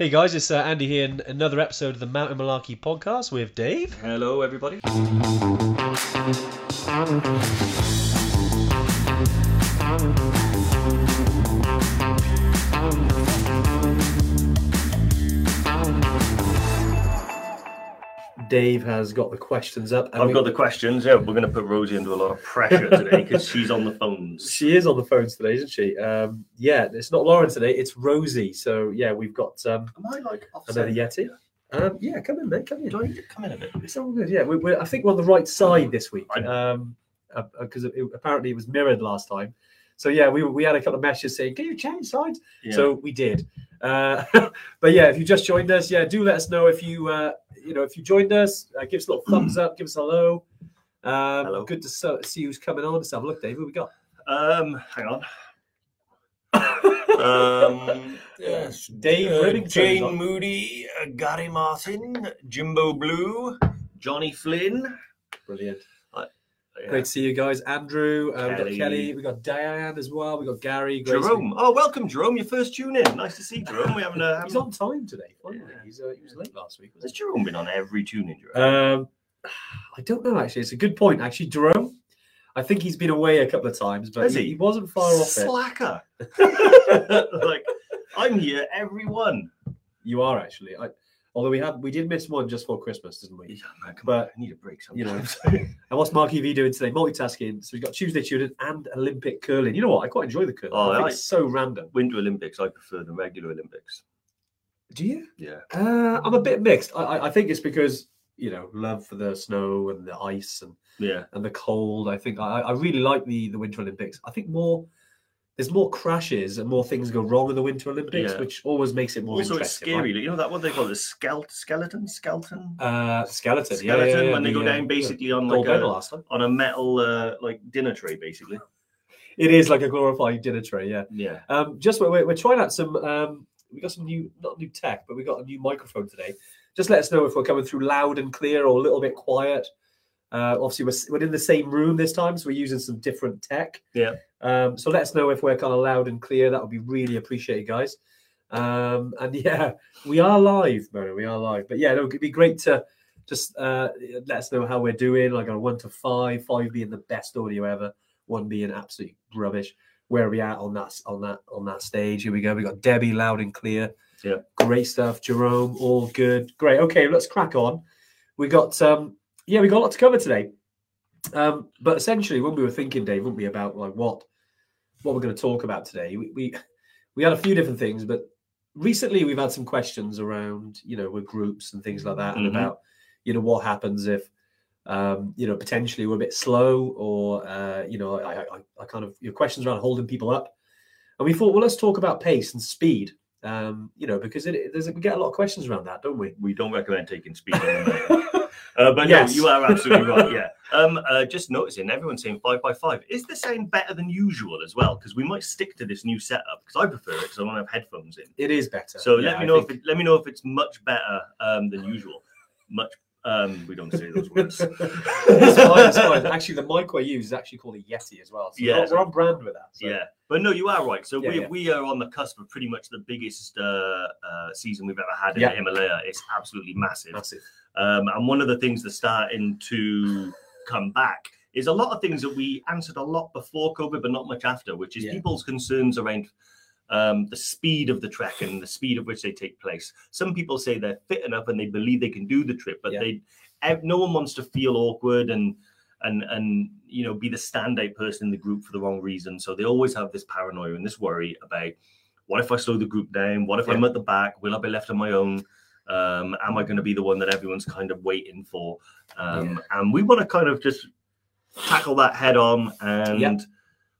Hey guys, it's uh, Andy here in another episode of the Mountain Malarkey podcast with Dave. Hello, everybody. Dave has got the questions up. and I've we- got the questions. Yeah, we're going to put Rosie under a lot of pressure today because she's on the phones. She is on the phones today, isn't she? Um, yeah, it's not Lauren today, it's Rosie. So yeah, we've got um, Am I like another Yeti. Um, yeah, come in, mate. Come in. Do I need to come in a bit? It's all good. Yeah, we, we're, I think we're on the right side this week I- um, because it, apparently it was mirrored last time. So yeah, we, we had a couple of messages saying, "Can you change sides?" Yeah. So we did. Uh, but yeah, if you just joined us, yeah, do let us know if you uh, you know if you joined us. Uh, give us a little thumbs up. Give us a hello. Um, Hello. Good to so, see who's coming on. Let's have a look, Dave. Who we got? um, hang on. um, yes, Dave uh, Ribbington Jane on. Moody, uh, Gary Martin, Jimbo Blue, Johnny Flynn. Brilliant. Yeah. Great to see you guys. Andrew, uh, we got Kelly. Kelly, we got Diane as well. We got Gary. Grace. Jerome. Oh, welcome, Jerome. Your first tune in. Nice to see Jerome. We haven't. Uh, He's on time today. Yeah. he's uh, he was late last week. Has Jerome been on every tune in, Jerome? Um, I don't know actually. It's a good point. Actually, Jerome, I think he's been away a couple of times, but he, he? wasn't far off it. Slacker. like, I'm here every one. You are actually. I, although we had we did miss one just for Christmas, didn't we? Yeah, man, come But, on, I need a break you know. And what's Marky V doing today? Multitasking. So we've got Tuesday student and Olympic curling. You know what? I quite enjoy the curling. Oh, I think I- it's so random. Winter Olympics, I prefer the regular Olympics. Do you? Yeah. Uh, I'm a bit mixed. I, I, I think it's because you know love for the snow and the ice and Yeah. and the cold. I think I, I really like the the Winter Olympics. I think more there's more crashes and more things go wrong in the Winter Olympics, Yeah. which always makes it more Also, it's scary. You know that what they call the skelt skeleton, skeleton. Uh, skeleton, skeleton yeah, yeah, when they go the, uh, down basically on like a, on a metal uh, like dinner tray, basically. It is like a glorified dinner tray, yeah. Yeah. Um, just we're, we're trying out some. Um, we got some new, not new tech, but we got a new microphone today. Just let us know if we're coming through loud and clear or a little bit quiet. Uh, obviously, we're, we're in the same room this time, so we're using some different tech. Yeah. Um, so let us know if we're kind of loud and clear. That would be really appreciated, guys. Um, and yeah, we are live, Mona. We are live. But yeah, it'd be great to just uh, let us know how we're doing, like on a one to five, five being the best audio ever, one being absolute rubbish. Where are we at on that on that on that stage? Here we go. We got Debbie loud and clear. Yeah. Great stuff. Jerome, all good. Great. Okay, let's crack on. We got um yeah, we got a lot to cover today. Um, but essentially when we were thinking, Dave, wouldn't we, about like what what we're going to talk about today, we, we we had a few different things, but recently we've had some questions around, you know, with groups and things like that, and Mhm. about, you know, what happens if um, you know, potentially we're a bit slow, or uh, you know, I, I, I kind of your questions around holding people up, and we thought, well, let's talk about pace and speed, um, you know, because it- there's we get a lot of questions around that, don't we? We don't recommend taking speed. Uh, but Yes. no, you are absolutely right. Yeah. Um, uh, just noticing everyone's saying five by five. Is the sound better than usual as well? Because we might stick to this new setup because I prefer it because I don't have headphones in. It is better. So Yeah, let me I know think- if it, let me know if it's much better um, than usual. Much. Um, we don't say those words. it's fine, it's fine. Actually, the mic we use is actually called a Yeti as well. So Yeah. we're, on brand with that. So. Yeah, but no, you are right. So Yeah, we yeah. we are on the cusp of pretty much the biggest uh, uh, season we've ever had in Yeah. the Himalaya. It's absolutely massive. massive. Um, and one of the things that's starting to come back is a lot of things that we answered a lot before COVID, but not much after, which is people's concerns around um, the speed of the trek and the speed at which they take place. Some people say they're fit enough and they believe they can do the trip, but Yeah. they no one wants to feel awkward and and and you know be the standout person in the group for the wrong reason. So they always have this paranoia and this worry about what if I slow the group down? What if I'm at the back? Will I be left on my own? Um, am I going to be the one that everyone's kind of waiting for? Um, And we want to kind of just tackle that head on and Yeah.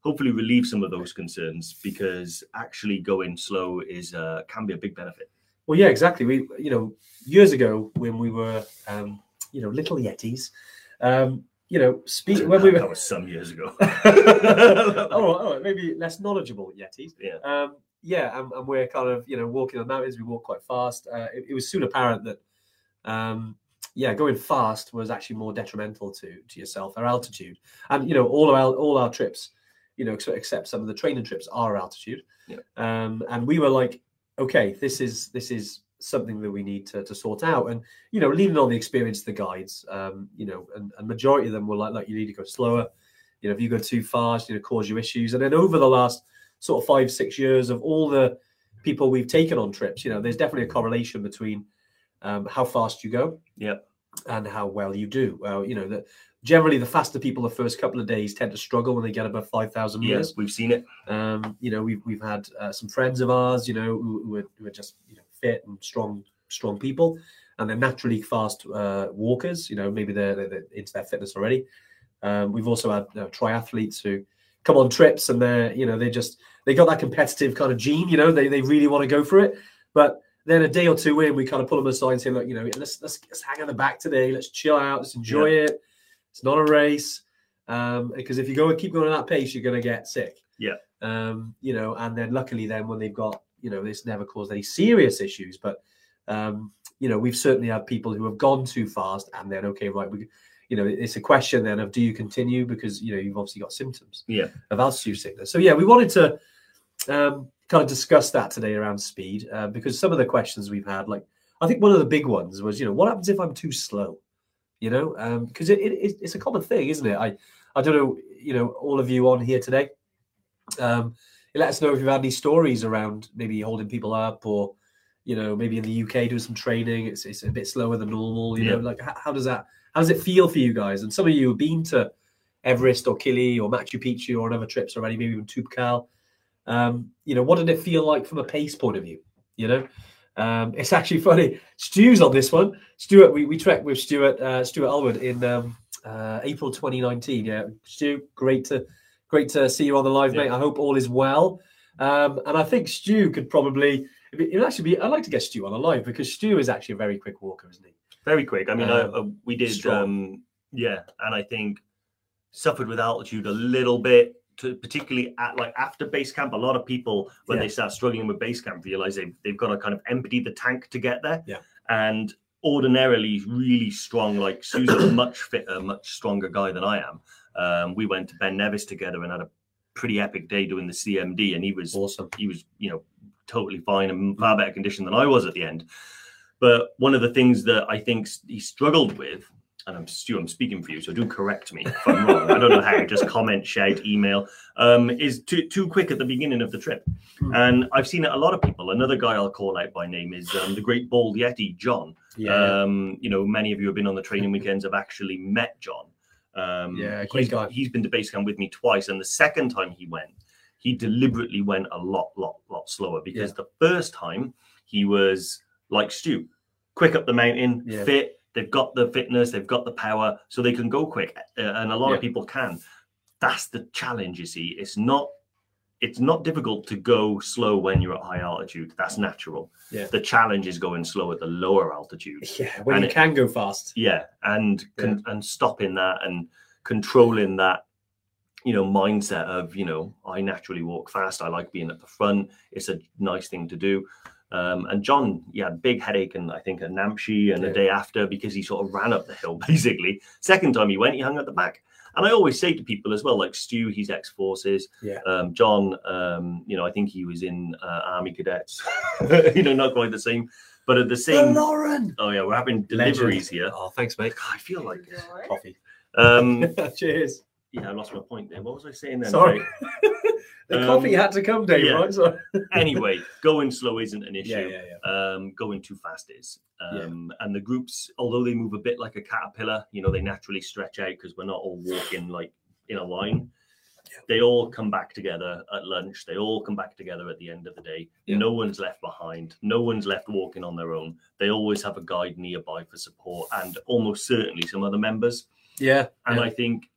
Hopefully relieve some of those concerns because actually going slow is uh, can be a big benefit. Well, yeah, exactly. We, you know, years ago when we were, um, you know, little Yetis, um, you know, speak when we were that was some years ago. oh, oh, maybe less knowledgeable Yetis. Yeah. Um, yeah, and, and we're kind of, you know, walking on mountains. We walk quite fast. Uh, it, it was soon apparent that, um, yeah, going fast was actually more detrimental to to yourself, our altitude, and you know, all our all our trips, you know, except- except some of the training trips are altitude. Yeah. Um, and we were like, okay, this is this is something that we need to, to sort out. And you know, leaning on the experience of the guides, um, you know, and, and majority of them were like, like you need to go slower. You know, if you go too fast, you know, cause you issues. And then over the last sort of five, six years of all the people we've taken on trips, you know, there's definitely a correlation between um, how fast you go, Yep. And how well you do. Well, you know, that generally the faster people the first couple of days tend to struggle when they get above five thousand meters. Yes, we've seen it. Um, you know, we've we've had uh, some friends of ours, you know, who, who, are, who are just you know fit and strong, strong people, and they're naturally fast uh, walkers. You know, maybe they're, they're, into their fitness already. Um, we've also had uh, triathletes who come on trips and they're you know they just they got that competitive kind of gene. You know, they they really want to go for it, but then a day or two in, we kind of pull them aside and say, look, you know, let's let's, let's hang on the back today. Let's chill out. Let's enjoy it. It's not a race. Um, because if you go and keep going at that pace, you're going to get sick. Yeah. Um, you know, and then luckily, then when they've got, you know, this never caused any serious issues, but, um, you know, we've certainly had people who have gone too fast and then, okay, right, we, you know, it's a question then of do you continue because, you know, you've obviously got symptoms Yeah. of altitude sickness. So, yeah, we wanted to um, kind of discuss that today around speed uh, because some of the questions we've had, like, I think one of the big ones was, you know, what happens if I'm too slow? you know, because it, it, it's a common thing, isn't it? I, I don't know, you know, all of you on here today. Um, let us know if you've had any stories around maybe holding people up, or you know, maybe in the UK doing some training. It's it's a bit slower than normal. You know, like how, how does that? How does it feel for you guys? And some of you have been to Everest or Kili or Machu Picchu or other trips already, maybe even Toubkal. Um, you know, what did it feel like from a pace point of view? You know, um, it's actually funny. Stu's on this one. Stuart, we, we trekked with Stuart uh, Stuart Elwood in um, uh, April 2019. Yeah, Stu, great to great to see you on the live, Yeah. mate. I hope all is well. Um, and I think Stu could probably it would actually be. I'd like to get Stu on the live because Stu is actually a very quick walker, isn't he? Very quick. I mean, Um, I, uh, we did, um, yeah, and I think suffered with altitude a little bit. To, particularly at like after base camp, a lot of people when Yeah. they start struggling with base camp realize they've, they've got to kind of empty the tank to get there. Yeah. And ordinarily really strong, like Stu's a much fitter, much stronger guy than I am. Um, we went to Ben Nevis together and had a pretty epic day doing the CMD, and he was Awesome. he was, you know, totally fine and far better condition than I was at the end. But one of the things that I think he struggled with, and I'm Stu, I'm speaking for you, so do correct me if I'm wrong. I don't know how. Just comment, shout, email. Um, is too too quick at the beginning of the trip, Hmm. and I've seen it a lot of people. Another guy I'll call out by name is um, the Great Bald Yeti, John. Yeah, Um, you know, many of you have been on the training weekends. Have actually met John. Um, Yeah, great he's, guy. He's been to base camp with me twice, and the second time he went, he deliberately went a lot, lot, lot slower because the first time he was like Stu, quick up the mountain, Yeah. fit. They've got the fitness, they've got the power, so they can go quick, uh, and a lot Yeah. of people can. That's the challenge. You see, it's not. It's not difficult to go slow when you're at high altitude. That's natural. Yeah. The challenge is going slow at the lower altitude. yeah. When And you it- can go fast. Yeah, and con- and stopping that and controlling that, you know, mindset of you know, I naturally walk fast. I like being at the front. It's a nice thing to do. Um, and John, yeah, big headache, and I think a Namche, and Yeah. the day after because he sort of ran up the hill basically. Second time he went, he hung at the back. And I always say to people as well, like Stu, he's ex forces. Yeah. Um, John, um, you know, I think he was in uh, Army Cadets. you know, not quite the same, but at the same. The Lauren. Oh yeah, we're having Legend. deliveries here. Oh, thanks, mate. I feel like Coffee. um Cheers. yeah, I lost my point there. What was I saying then? Sorry. The Um, coffee had to come, Dave. yeah. Right? So, anyway, going slow isn't an issue. yeah, yeah. Um, going too fast is. Um, And the groups, although they move a bit like a caterpillar, you know, they naturally stretch out because we're not all walking like in a line. They all come back together at lunch. They all come back together at the end of the day. No one's left behind. No one's left walking on their own. They always have a guide nearby for support and almost certainly some other members. Yeah. And. I think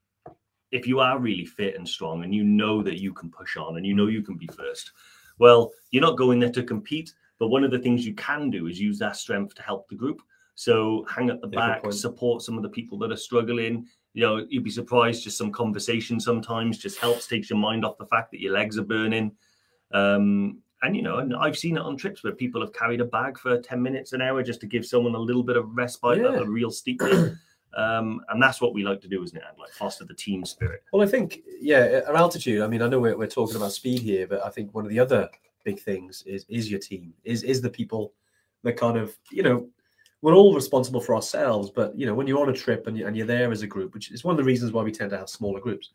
if you are really fit and strong and you know that you can push on and you know you can be first, well, you're not going there to compete. But one of the things you can do is use that strength to help the group. So hang at the Yeah, back, support some of the people that are struggling. You know, you'd be surprised. Just some conversation sometimes just helps, takes your mind off the fact that your legs are burning. Um, and you know, and I've seen it on trips where people have carried a bag for 10 minutes an hour just to give someone a little bit of respite Yeah. at a real steep. Um, and that's what we like to do, isn't it? And like foster the team spirit. Well, I think, yeah, at altitude. I mean, I know we're, we're talking about speed here, but I think one of the other big things is is your team, is is the people the kind of you know we're all responsible for ourselves, but you know when you're on a trip and, you, and you're there as a group, which is one of the reasons why we tend to have smaller groups,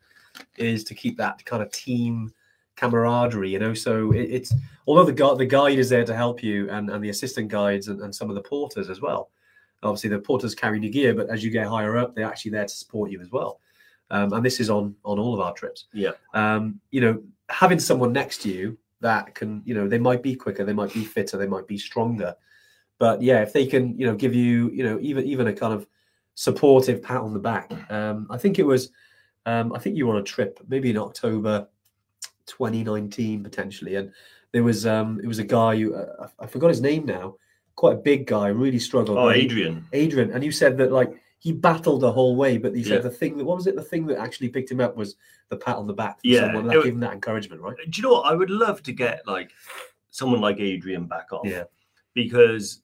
is to keep that kind of team camaraderie. You know, so it, it's although the guide the guide is there to help you and and the assistant guides and, and some of the porters as well. Obviously, the porters carry your gear, but as you get higher up, they're actually there to support you as well. Um, and this is on on all of our trips. Yeah. Um, you know, having someone next to you that can, you know, they might be quicker, they might be fitter, they might be stronger, but yeah, if they can, you know, give you, you know, even even a kind of supportive pat on the back. Um, I think it was, um, I think you were on a trip, maybe in October 2019 potentially, and there was um, it was a guy who uh, I forgot his name now, quite a big guy, really struggled. Oh, he- Adrian. Adrian, and you said that like he battled the whole way, but he said Yeah. the thing that what was it? The thing that actually picked him up was the pat on the back. From Yeah, someone it that wa- gave him that encouragement, right? Do you know what? I would love to get like someone like Adrian back on. Yeah. Because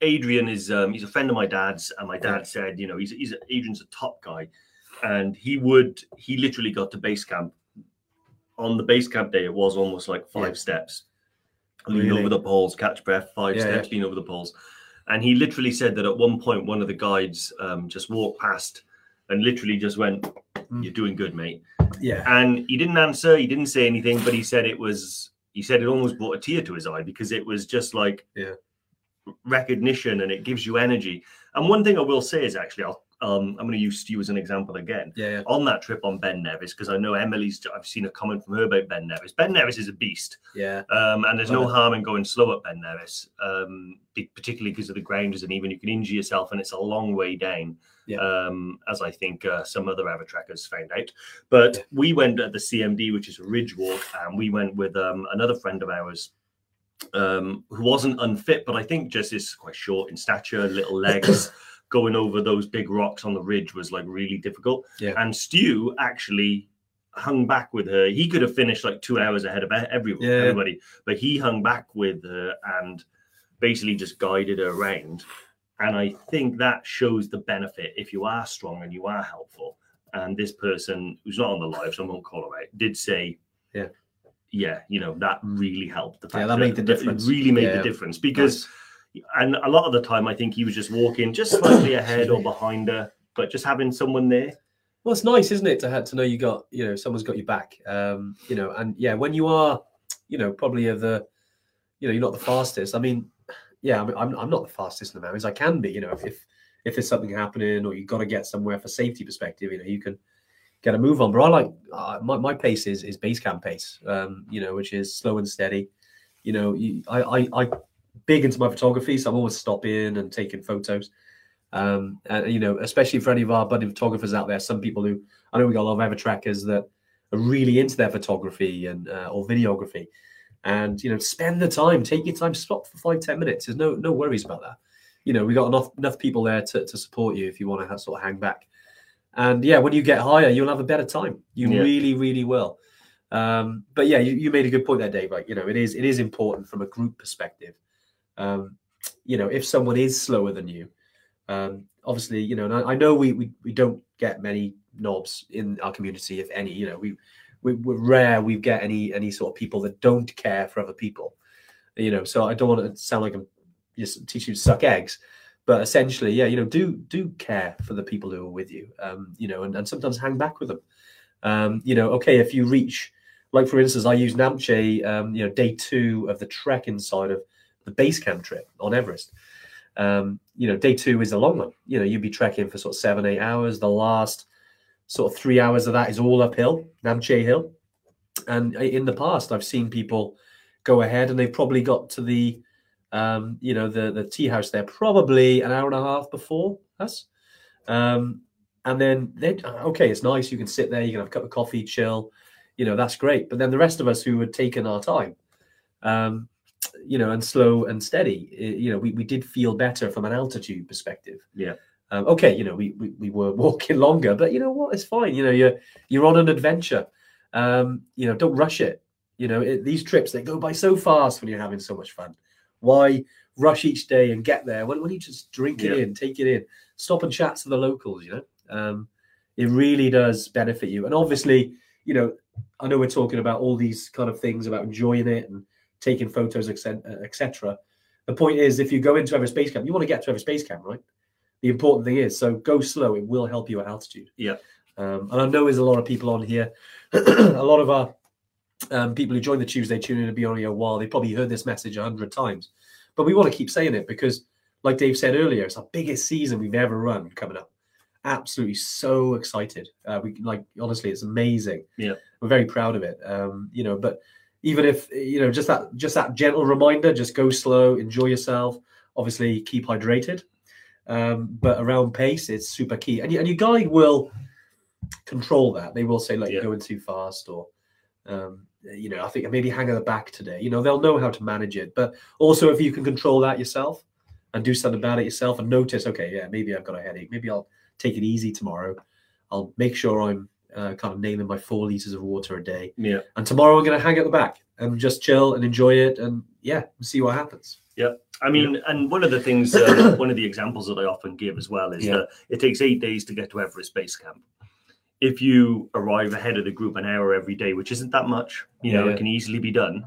Adrian is um, he's a friend of my dad's, and my dad Yeah. said, you know, he's he's Adrian's a top guy, and he would he literally got to base camp. On the base camp day, it was almost like five Yeah. steps. Lean Really? over the poles, catch breath, five Yeah, steps, lean over the poles. And he literally said that at one point, one of the guides um, just walked past and literally just went, Mm. You're doing good, mate Yeah, and he didn't answer he didn't say anything but he said it was he said it almost brought a tear to his eye because it was just like Yeah. recognition and it gives you energy and one thing i will say is actually i'll um, i'm going to use you as an example again yeah, yeah, on that trip on ben nevis because i know emily's i've seen a comment from her about ben nevis ben nevis is a beast yeah, um, and there's no harm in going slow at Ben Nevis, um, particularly because of the grounders, and even you can injure yourself, and it's a long way down. Yeah. Um, as I think uh, some other ever trekkers found out. But Yeah. we went at the CMD, which is a ridge walk, and we went with um, another friend of ours um, who wasn't unfit, but I think just is quite short in stature, little legs. Going over those big rocks on the ridge was like really difficult. Yeah. And Stu actually hung back with her. He could have finished like two hours ahead of everyone, Yeah. everybody, but he hung back with her and basically just guided her around. And I think that shows the benefit if you are strong and you are helpful. And this person who's not on the live, so I won't call her out, did say, Yeah. yeah, you know, that really helped. The Yeah, fact that made the difference. It really made Yeah. the difference because Nice. And a lot of the time, I think he was just walking just slightly ahead or behind her, but just having someone there. Well, it's nice, isn't it, to have to know you got, you know, someone's got your back. Um, you know, and yeah, when you are, you know, probably of the, you know, you're not the fastest. I mean, yeah, I mean, I'm, I'm not the fastest in the mountains. I can be, you know, if if, if there's something happening or you've got to get somewhere for safety perspective, you know, you can get a move on. But I like uh, my my pace is is base camp pace, um, you know, which is slow and steady. You know, you, I I I big into my photography, so I'm always stopping and taking photos. Um, and you know, especially for any of our budding photographers out there, some people who I know we got a lot of ever trekkers that are really into their photography and uh, or videography, and you know, spend the time, take your time, stop for five ten minutes. There's no no worries about that. You know, we got enough enough people there to, to support you if you want to sort of hang back. And yeah, when you get higher, you'll have a better time. You Yeah. really, really will. Um, but yeah, you, you made a good point there, Dave. Like, you know, it is it is important from a group perspective. Um, you know, if someone is slower than you, um, obviously, you know, and I, I know we, we we don't get many knobs in our community, if any. You know, we, we we're rare we get any any sort of people that don't care for other people. You know, so I don't want to sound like I'm just teaching you to suck eggs, but essentially, yeah, you know, do do care for the people who are with you. Um, you know, and, and sometimes hang back with them. Um, you know, okay, if you reach, like for instance, I use Namche, um, you know, day two of the trek inside of the base camp trip on Everest. Um, you know, day two is a long one. You know, you'd be trekking for sort of seven, eight hours. The last sort of three hours of that is all uphill, Namche Hill. And in the past, I've seen people go ahead and they've probably got to the, um, you know, the the tea house there probably an hour and a half before us. Um, and then they okay, it's nice. You can sit there, you can have a cup of coffee, chill. You know, that's great. But then the rest of us who had taken our time, um, you know, and slow and steady, i- you know, we, we did feel better from an altitude perspective. Yeah. Um, okay, you know, we, we we were walking longer, but you know what? It's fine. You know, you're you're on an adventure. Um, you know, don't rush it. You know, it, these trips they go by so fast when you're having so much fun. Why rush each day and get there when, when you just drink it Yeah. in, take it in, stop and chat to the locals? You know, um, it really does benefit you. And obviously, you know, I know we're talking about all these kind of things about enjoying it and taking photos, etc. etc. the point is, if you go into Everest Base Camp, you want to get to Everest Base Camp, right? The important thing is, so go slow. It will help you at altitude. Yeah. Um, and I know there's a lot of people on here. a lot of our um, people who join the Tuesday tune in to be on here a while. They probably heard this message a hundred times, but we want to keep saying it because, like Dave said earlier, it's our biggest season we've ever run coming up. Absolutely so excited. Uh, we like honestly, it's amazing. Yeah. we're very proud of it. Um, you know, but even if you know just that just that gentle reminder, just go slow, enjoy yourself. Obviously, keep hydrated. Um, but around pace, it's super key, and, you, and your guide will control that. They will say, "Like Yeah. you're going too fast," or um, you know, I think maybe hang at the back today. You know, they'll know how to manage it. But also, if you can control that yourself and do something about it yourself, and notice, okay, yeah, maybe I've got a headache. Maybe I'll take it easy tomorrow. I'll make sure I'm uh, kind of nailing my four liters of water a day. Yeah. And tomorrow I'm going to hang at the back and just chill and enjoy it, and yeah, see what happens. Yeah. I mean, and one of the things, uh, one of the examples that I often give as well is Yeah. that it takes eight days to get to Everest Base Camp. If you arrive ahead of the group an hour every day, which isn't that much, you know, Yeah. it can easily be done.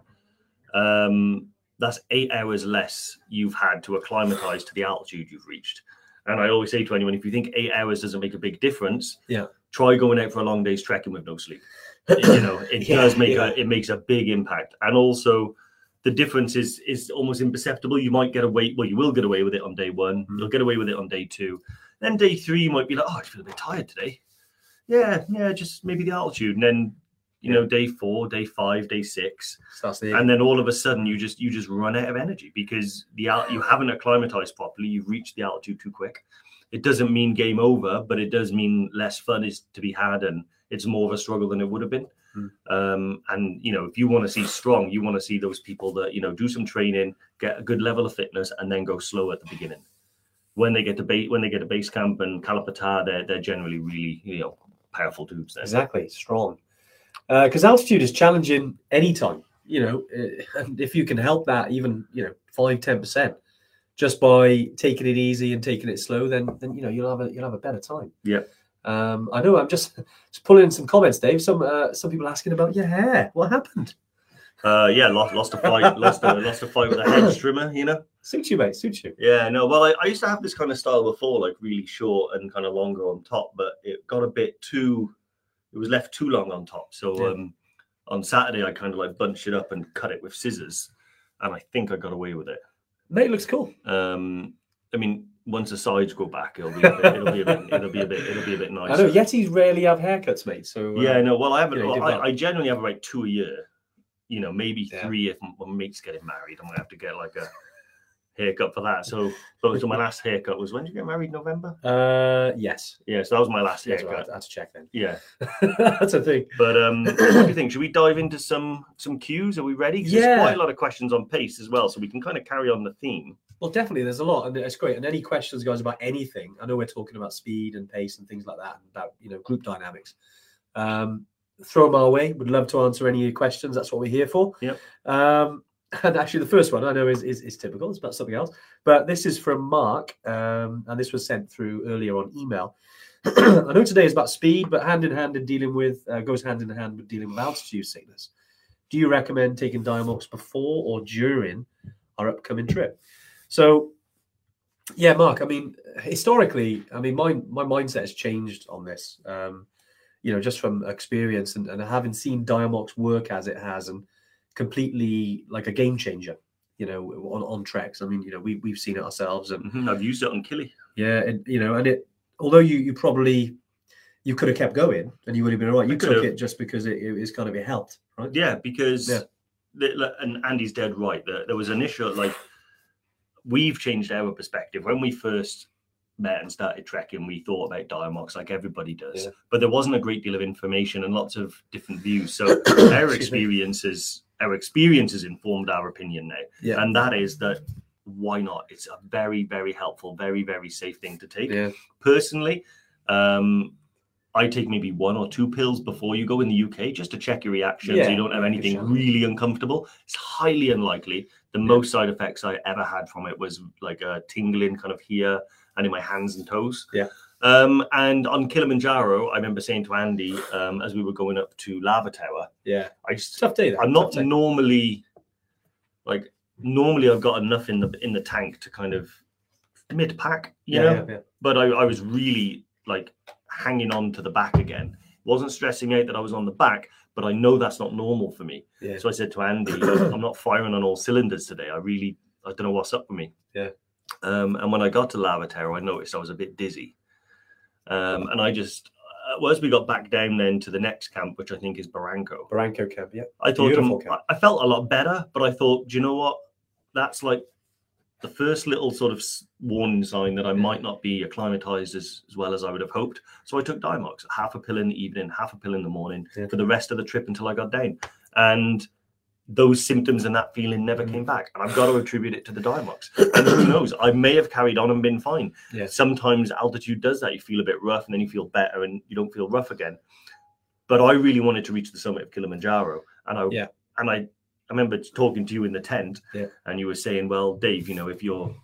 Um, that's eight hours less you've had to acclimatize to the altitude you've reached. And I always say to anyone, if you think eight hours doesn't make a big difference, Yeah. Try going out for a long day's trekking with no sleep. you know, it Yeah, does make yeah. a it makes a big impact. And also the difference is is almost imperceptible. You might get away, well, you will get away with it on day one. Mhm. You'll get away with it on day two. Then day three, you might be like, oh, I feel a bit tired today. Yeah, yeah, just maybe the altitude. And then, you know, day four, day five, day six, Starts the and then all of a sudden you just you just run out of energy because the you haven't acclimatized properly. You've reached the altitude too quick. It doesn't mean game over, but it does mean less fun is to be had, and it's more of a struggle than it would have been. Hmm. Um, and you know, if you want to see strong, you want to see those people that you know do some training, get a good level of fitness, and then go slow at the beginning. When they get to base when they get to base camp and Kala Patthar, they're they're generally really you know powerful dudes. Then. Exactly, strong. Because altitude is challenging anytime, you know, uh, and if you can help that even, you know, five ten 10% just by taking it easy and taking it slow, then, then you know, you'll have a, you'll have a better time. Yeah. Um, I know I'm just, just pulling in some comments, Dave. Some, uh, some people asking about your hair. What happened? Uh, yeah, lost lost a fight, lost a lost a fight with a hedge trimmer, you know. Suits you, mate. Suits you. Yeah, no. Well, I, I used to have this kind of style before, like really short and kind of longer on top, but it got a bit too. It was left too long on top. So Yeah. um, on Saturday, I kind of like bunched it up and cut it with scissors, and I think I got away with it. Mate, looks cool. Um, I mean, once the sides go back, it'll be a bit, it'll be a bit, it'll be a bit, it'll be a bit nice. I know Yetis rarely have haircuts, mate. So uh, Yeah, no. Well, I haven't. you know, well, I, I generally have about two a year. You know, maybe Yeah. three if my mate's getting married. I'm gonna have to get like a haircut for that. So, so, my last haircut was when did you get married? November. Uh, yes. Yeah, so that was my last Yes, well, I haircut. had to check then. Yeah, That's a thing. but um, what do you think? Should we dive into some some cues? Are we ready? Yeah. There's quite a lot of questions on pace as well, so we can kind of carry on the theme. Well, definitely, there's a lot, and it's great. And any questions, guys, about anything? I know we're talking about speed and pace and things like that, and about you know group dynamics. Um, throw them our way. Would love to answer any of your questions. That's what we're here for. Yep. Um, and actually, the first one I know is, is is typical. It's about something else, but this is from Mark, um, and this was sent through earlier on email. I know today is about speed, but hand in hand in dealing with uh, goes hand in hand with dealing with altitude sickness. Do you recommend taking Diamox before or during our upcoming trip? So, yeah, Mark. I mean, historically, I mean, my my mindset has changed on this. Um, you know, just from experience and, and having seen Diamox work as it has, and completely like a game changer. You know, on on treks. I mean, you know, we we've seen it ourselves, and Mhm, I've used it on Kili. yeah, and you know, and it although you you probably you could have kept going and you would have been all right. You took could've. it just because it, it was kind of it helped, right? Yeah, because Yeah. the- and Andy's dead right. There, there was initial like we've changed our perspective when we first met and started trekking. We thought about Diamox like everybody does, Yeah. but there wasn't a great deal of information and lots of different views. So our experiences, our experiences informed our opinion now, Yeah, and that is that why not? It's a very, very helpful, very, very safe thing to take yeah, personally um i take maybe one or two pills before you go in the uk just to check your reactions Yeah, you don't have anything sure. really uncomfortable it's highly unlikely the Yeah. most side effects i ever had from it was like a tingling kind of here and in my hands and toes Yeah. Um and on kilimanjaro i remember saying to andy um as we were going up to lava tower yeah. i just Tough day. That. i'm not normally like normally I've got enough in the in the tank to kind of mid pack, you yeah, know. yeah, yeah. But I, I was really like hanging on to the back again. Wasn't stressing out that I was on the back, but I know that's not normal for me. Yeah. So I said to Andy, I'm not firing on all cylinders today. I really I don't know what's up with me. Yeah. Um, and when I got to Lava Tower, I noticed I was a bit dizzy. Um, and I just uh, well, as we got back down then to the next camp, which I think is Barranco, Barranco Camp, yeah. I thought Beautiful um, camp. I felt a lot better, but I thought, do you know what? That's like the first little sort of warning sign that I might not be acclimatized as, as well as I would have hoped. So I took Diamox, half a pill in the evening, half a pill in the morning Yeah. for the rest of the trip until I got down. And those symptoms and that feeling never Mm. came back. And I've got to attribute it to the Diamox. And who knows? I may have carried on and been fine. Yeah. Sometimes altitude does that. You feel a bit rough and then you feel better and you don't feel rough again. But I really wanted to reach the summit of Kilimanjaro. And I Yeah. and I, I remember talking to you in the tent Yeah. and you were saying, Well, Dave, you know, if your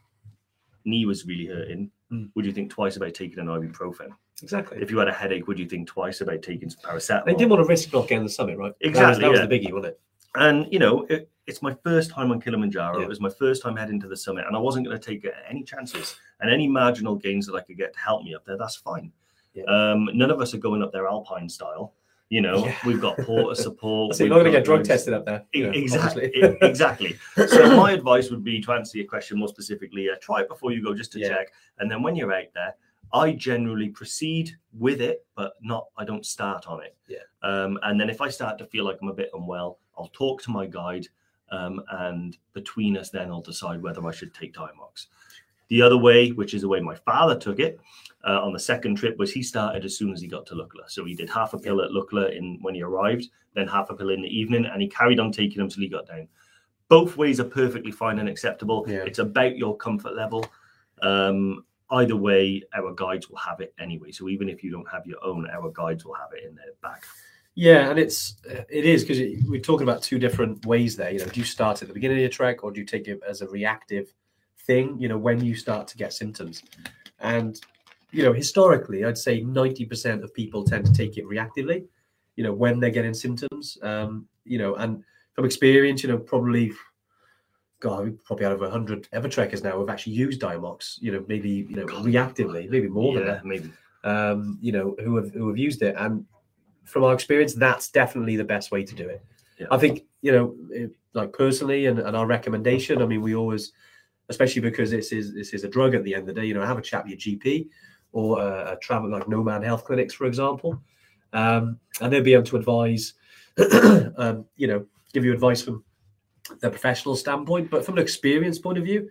knee was really hurting, Mm. would you think twice about taking an ibuprofen? Exactly. If you had a headache, would you think twice about taking some paracetamol? They didn't want to risk not getting the summit, right? That was- Exactly, That was, yeah. the biggie, wasn't it? And you know, it, it's my first time on Kilimanjaro. Yeah. It was my first time heading to the summit, and I wasn't going to take any chances. And any marginal gains that I could get to help me up there, that's fine. Yeah. Um, none of us are going up there alpine style. You know, Yeah. we've got porter support. So you're not going to get drug tested up there. You know, exactly, exactly. So my advice would be to answer your question more specifically. Uh, try it before you go, just to check, and then when you're out there, I generally proceed with it, but not. I don't start on it. Yeah. Um, and then if I start to feel like I'm a bit unwell, I'll talk to my guide, um, and between us, then I'll decide whether I should take Diamox. The other way, which is the way my father took it uh, on the second trip, was he started as soon as he got to Lukla. So he did half a pill at Lukla in when he arrived, then half a pill in the evening, and he carried on taking them till he got down. Both ways are perfectly fine and acceptable. Yeah. It's about your comfort level. Um, either way, our guides will have it anyway. So even if you don't have your own, our guides will have it in their bag. Yeah, and it's it is because we're talking about two different ways there. You know, do you start at the beginning of your trek or do you take it as a reactive thing? You know, when you start to get symptoms, and you know, historically, I'd say ninety percent of people tend to take it reactively. You know, when they're getting symptoms. Um, you know, and from experience, you know, probably. God, we probably had over 100 ever trekkers now who've actually used Diamox, you know, maybe, you know, reactively, maybe more than yeah, that maybe. um, you know, who have who have used it, and from our experience, that's definitely the best way to do it. Yeah. I think you know, it, like personally, and, and our recommendation. I mean, we always, especially because this is this is a drug at the end of the day. You know, have a chat with your GP or a, a travel like Nomad Health Clinics, for example, um, and they'll be able to advise, um, you know, give you advice from the professional standpoint, but from an experience point of view,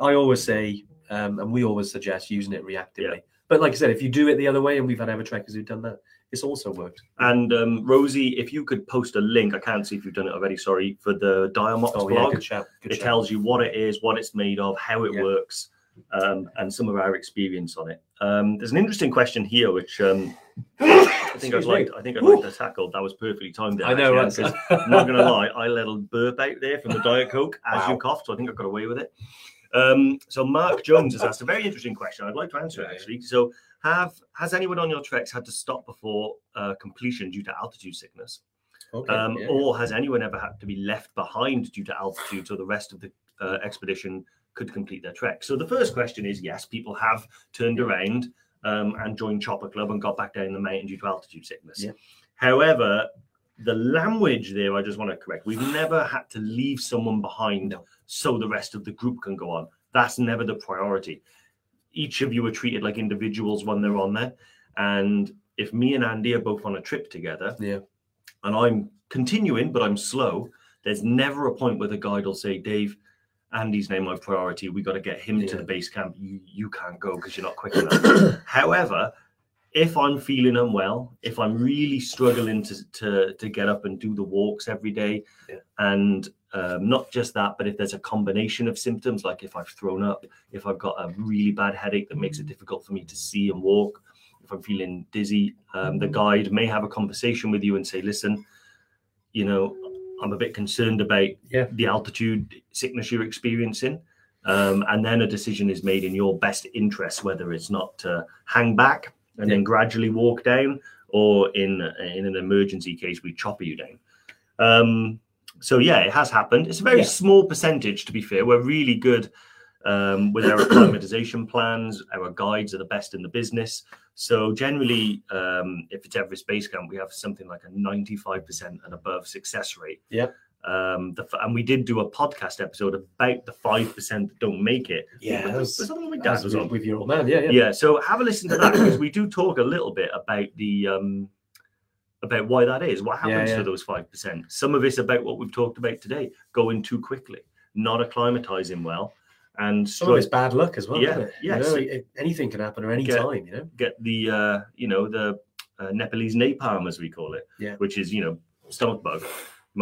I always say, um, and we always suggest using it reactively. But like I said, if you do it the other way, and we've had ever trekkers who've done that, it's also worked. And um, Rosie, if you could post a link, I can't see if you've done it already. Sorry for the Diamox Oh yeah, blog. good shout. Good it shout. tells you what it is, what it's made of, how it Yeah. works, um, and some of our experience on it. Um, there's an interesting question here, which um, I think I'd like. I think I'd like to tackle. That was perfectly timed. There, I know, actually, right? I'm not going to lie, I let a burp out there from the Diet Coke as you coughed, so I think I got away with it. Um, so Mark Jones has asked a very interesting question. I'd like to answer it Yeah. actually. So, have has anyone on your treks had to stop before uh, completion due to altitude sickness? Okay, Um, yeah. Or has anyone ever had to be left behind due to altitude so the rest of the uh, expedition could complete their trek? So the first question is yes, people have turned around um, and joined Chopper Club and got back down the mountain due to altitude sickness. Yeah. However, the language there, I just want to correct. We've never had to leave someone behind so the rest of the group can go on. That's never the priority. Each of you are treated like individuals when they're on there. And if me and Andy are both on a trip together, Yeah. and I'm continuing, but I'm slow, there's never a point where the guide will say, Dave, Andy's now my priority. We got to get him to the base camp. You you can't go because you're not quick enough. However, if I'm feeling unwell, if I'm really struggling to to to get up and do the walks every day, Yeah. and um, not just that, but if there's a combination of symptoms, like if I've thrown up, if I've got a really bad headache that makes it difficult for me to see and walk, if I'm feeling dizzy, um, the guide may have a conversation with you and say, listen, you know, I'm a bit concerned about Yeah. the altitude sickness you're experiencing. Um, and then a decision is made in your best interest, whether it's not to hang back and then gradually walk down, or in in an emergency case, we chopper you down. Um, so yeah, it has happened. It's a very Yeah. small percentage, to be fair. We're really good um, with our acclimatization plans. Our guides are the best in the business. So generally, um, if it's Everest Base Camp, we have something like a 95% and above success rate. Yeah. Um, the, and we did do a podcast episode about the 5% that don't make it. Yeah, Was- that was- was that the one my dad was was with, on? with your old man. Yeah, yeah. yeah so have a listen to that because we do talk a little bit about the um about why that is what happens yeah. to those five percent some of it's about what we've talked about today going too quickly not acclimatizing well and Some of it's bad luck as well. Yeah, yeah, You know, so- anything can happen at any Get- time. You know. get the uh you know the uh, nepalese napalm as we call it Yeah. which is you know stomach bug you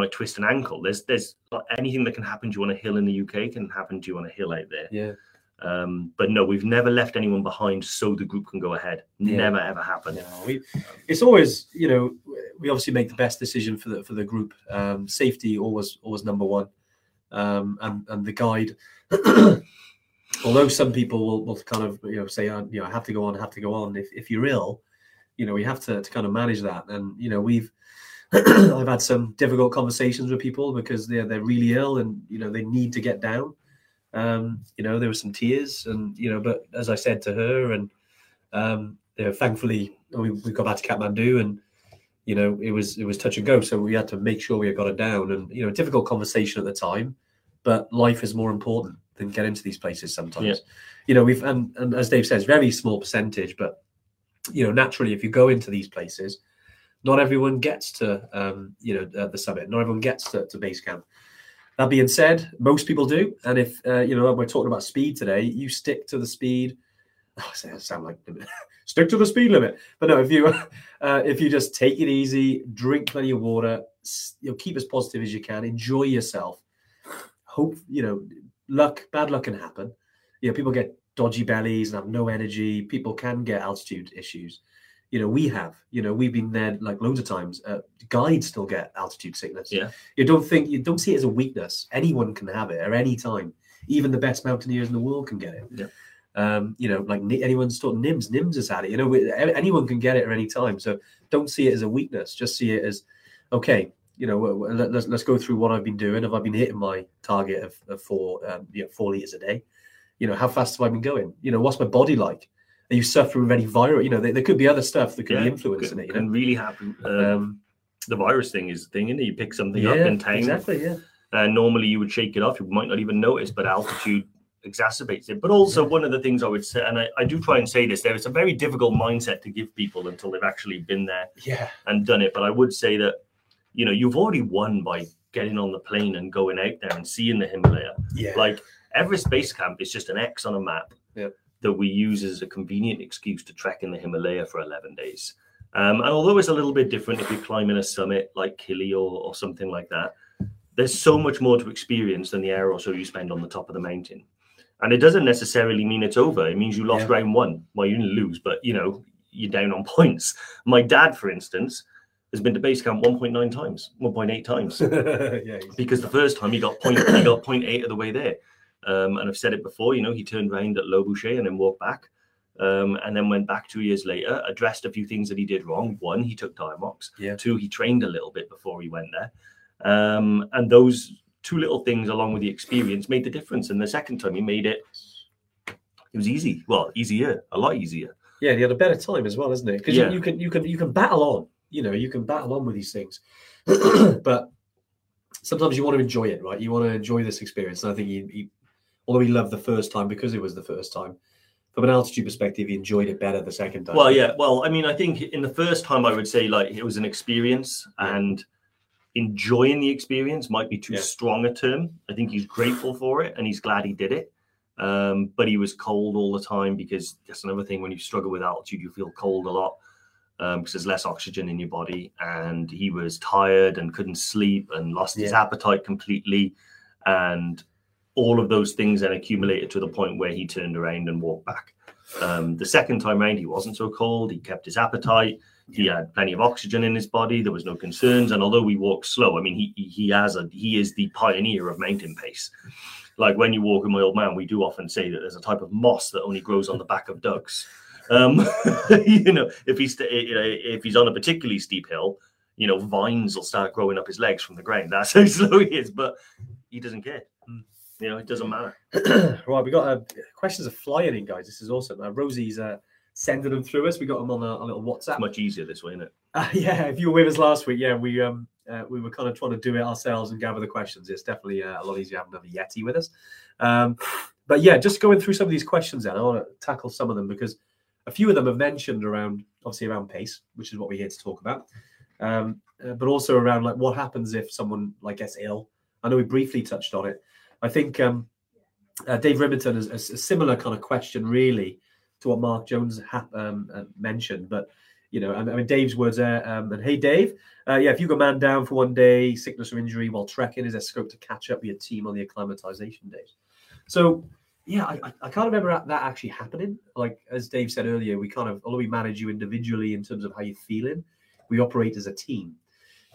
might twist an ankle there's there's anything that can happen to you on a hill in the uk can happen to you on a hill out there Yeah. Um but no we've never left anyone behind so the group can go ahead Yeah. never ever happened No, we, it's always you know we obviously make the best decision for the for the group. Um, safety always always number one, um, and and the guide. although some people will, will kind of you know say uh, you know I have to go on, I have to go on. If if you're ill, you know we have to, to kind of manage that. And you know we've I've had some difficult conversations with people because they're they're really ill and you know they need to get down. Um, you know there were some tears and you know but as I said to her and um, you know, thankfully we, we got back to Kathmandu and you know it was it was touch and go. So we had to make sure we had got it down and you know difficult conversation at the time but life is more important than getting to these places sometimes. Yeah. you know we've and, and as Dave says very small percentage but you know naturally if you go into these places not everyone gets to um, you know uh, the summit. Not everyone gets to, to base camp that being said most people do and if uh, you know we're talking about speed today you stick to the speed oh, I sound like stick to the speed limit. But no, if you uh, if you just take it easy, drink plenty of water, you know, keep as positive as you can, enjoy yourself. Hope you know, luck, bad luck can happen. You know, people get dodgy bellies and have no energy. People can get altitude issues. You know, we have. You know, we've been there like loads of times. Uh, guides still get altitude sickness. Yeah. You don't think you don't see it as a weakness. Anyone can have it at any time. Even the best mountaineers in the world can get it. Yeah. Um, you know, like anyone's taught Nims, Nims has had it. You know, we- anyone can get it at any time. So don't see it as a weakness. Just see it as, okay, you know, w- w- let, us let's go through what I've been doing. Have I been hitting my target of, of four, um, you know, four liters a day? You know, how fast have I been going? You know, what's my body like? You suffering with any viral? You know, there, there could be other stuff that could be influencing it. You can know, really happen. Uh, um, the virus thing is the thing, is You pick something yeah, up in town, exactly. Yeah, and normally you would shake it off. You might not even notice, but altitude exacerbates it. But also, one of the things I would say, and I, I do try and say this, there is a very difficult mindset to give people until they've actually been there yeah, and done it. But I would say that, you know, you've already won by getting on the plane and going out there and seeing the Himalaya. yeah. Like Everest Base Camp is just an X on a map Yep. That we use as a convenient excuse to trek in the Himalaya for 11 days. Um, and although it's a little bit different if you're climbing a summit like Kili or, or something like that, there's so much more to experience than the hour or so you spend on the top of the mountain. And it doesn't necessarily mean it's over. It means you lost Yeah. round one. Well, you didn't lose, but you know, you're down on points. My dad, for instance, has been to base camp 1.9 times, 1.8 times yeah, because the first time he got point he got point eight of the way there. Um, and I've said it before, you know, he turned around at Lobuche and then walked back. Um, and then went back two years later, addressed a few things that he did wrong. One, he took Diamox. Yeah. Two, he trained a little bit before he went there. Um, and those two little things, along with the experience, made the difference. And the second time he made it, it was easy. Well, easier, a lot easier. Yeah, you had a better time as well, isn't it? Because Yeah. you, you can you can you can battle on. You know, you can battle on with these things, but sometimes you want to enjoy it, right? You want to enjoy this experience. And I think he, he although he loved the first time because it was the first time, from an altitude perspective, he enjoyed it better the second time. Well, yeah. Well, I mean, I think in the first time, I would say like it was an experience, Yeah. and enjoying the experience might be too Yeah. strong a term. I think he's grateful for it, and he's glad he did it. Um, but he was cold all the time because that's another thing. When you struggle with altitude, you feel cold a lot um, because there's less oxygen in your body. And he was tired and couldn't sleep and lost his appetite completely, and all of those things then accumulated to the point where he turned around and walked back. Um, the second time round, he wasn't so cold. He kept his appetite. He had plenty of oxygen in his body. There was no concerns. And although we walk slow, I mean, he he- he has a he is the pioneer of mountain pace. Like when you walk with my old man, we do often say that there's a type of moss that only grows on the back of ducks. Um, you know, if he's if he's on a particularly steep hill, you know, vines will start growing up his legs from the ground. That's how slow he is, but he doesn't care. You know, it doesn't matter. right, we got uh, questions are flying in, guys. This is awesome. Uh, Rosie's uh, sending them through us. We got them on a, a little WhatsApp. Much easier this way, isn't it? Uh, yeah, if you were with us last week, yeah, we um uh, we were kind of trying to do it ourselves and gather the questions. It's definitely uh, a lot easier having another Yeti with us. Um, but yeah, just going through some of these questions, then I want to tackle some of them because a few of them have mentioned around obviously around pace, which is what we're here to talk about, um, uh, but also around like what happens if someone like gets ill. I know we briefly touched on it. I think um, uh, Dave Rimmington has, has a similar kind of question, really, to what Mark Jones ha- um, uh, mentioned, but you know, I mean, Dave's words there. Um, and hey, Dave, uh, yeah, if you go man down for one day, sickness or injury while trekking, is there scope to catch up with your team on the acclimatization days? So, yeah, I, I can't remember that actually happening. Like as Dave said earlier, we kind of, although we manage you individually in terms of how you're feeling, we operate as a team.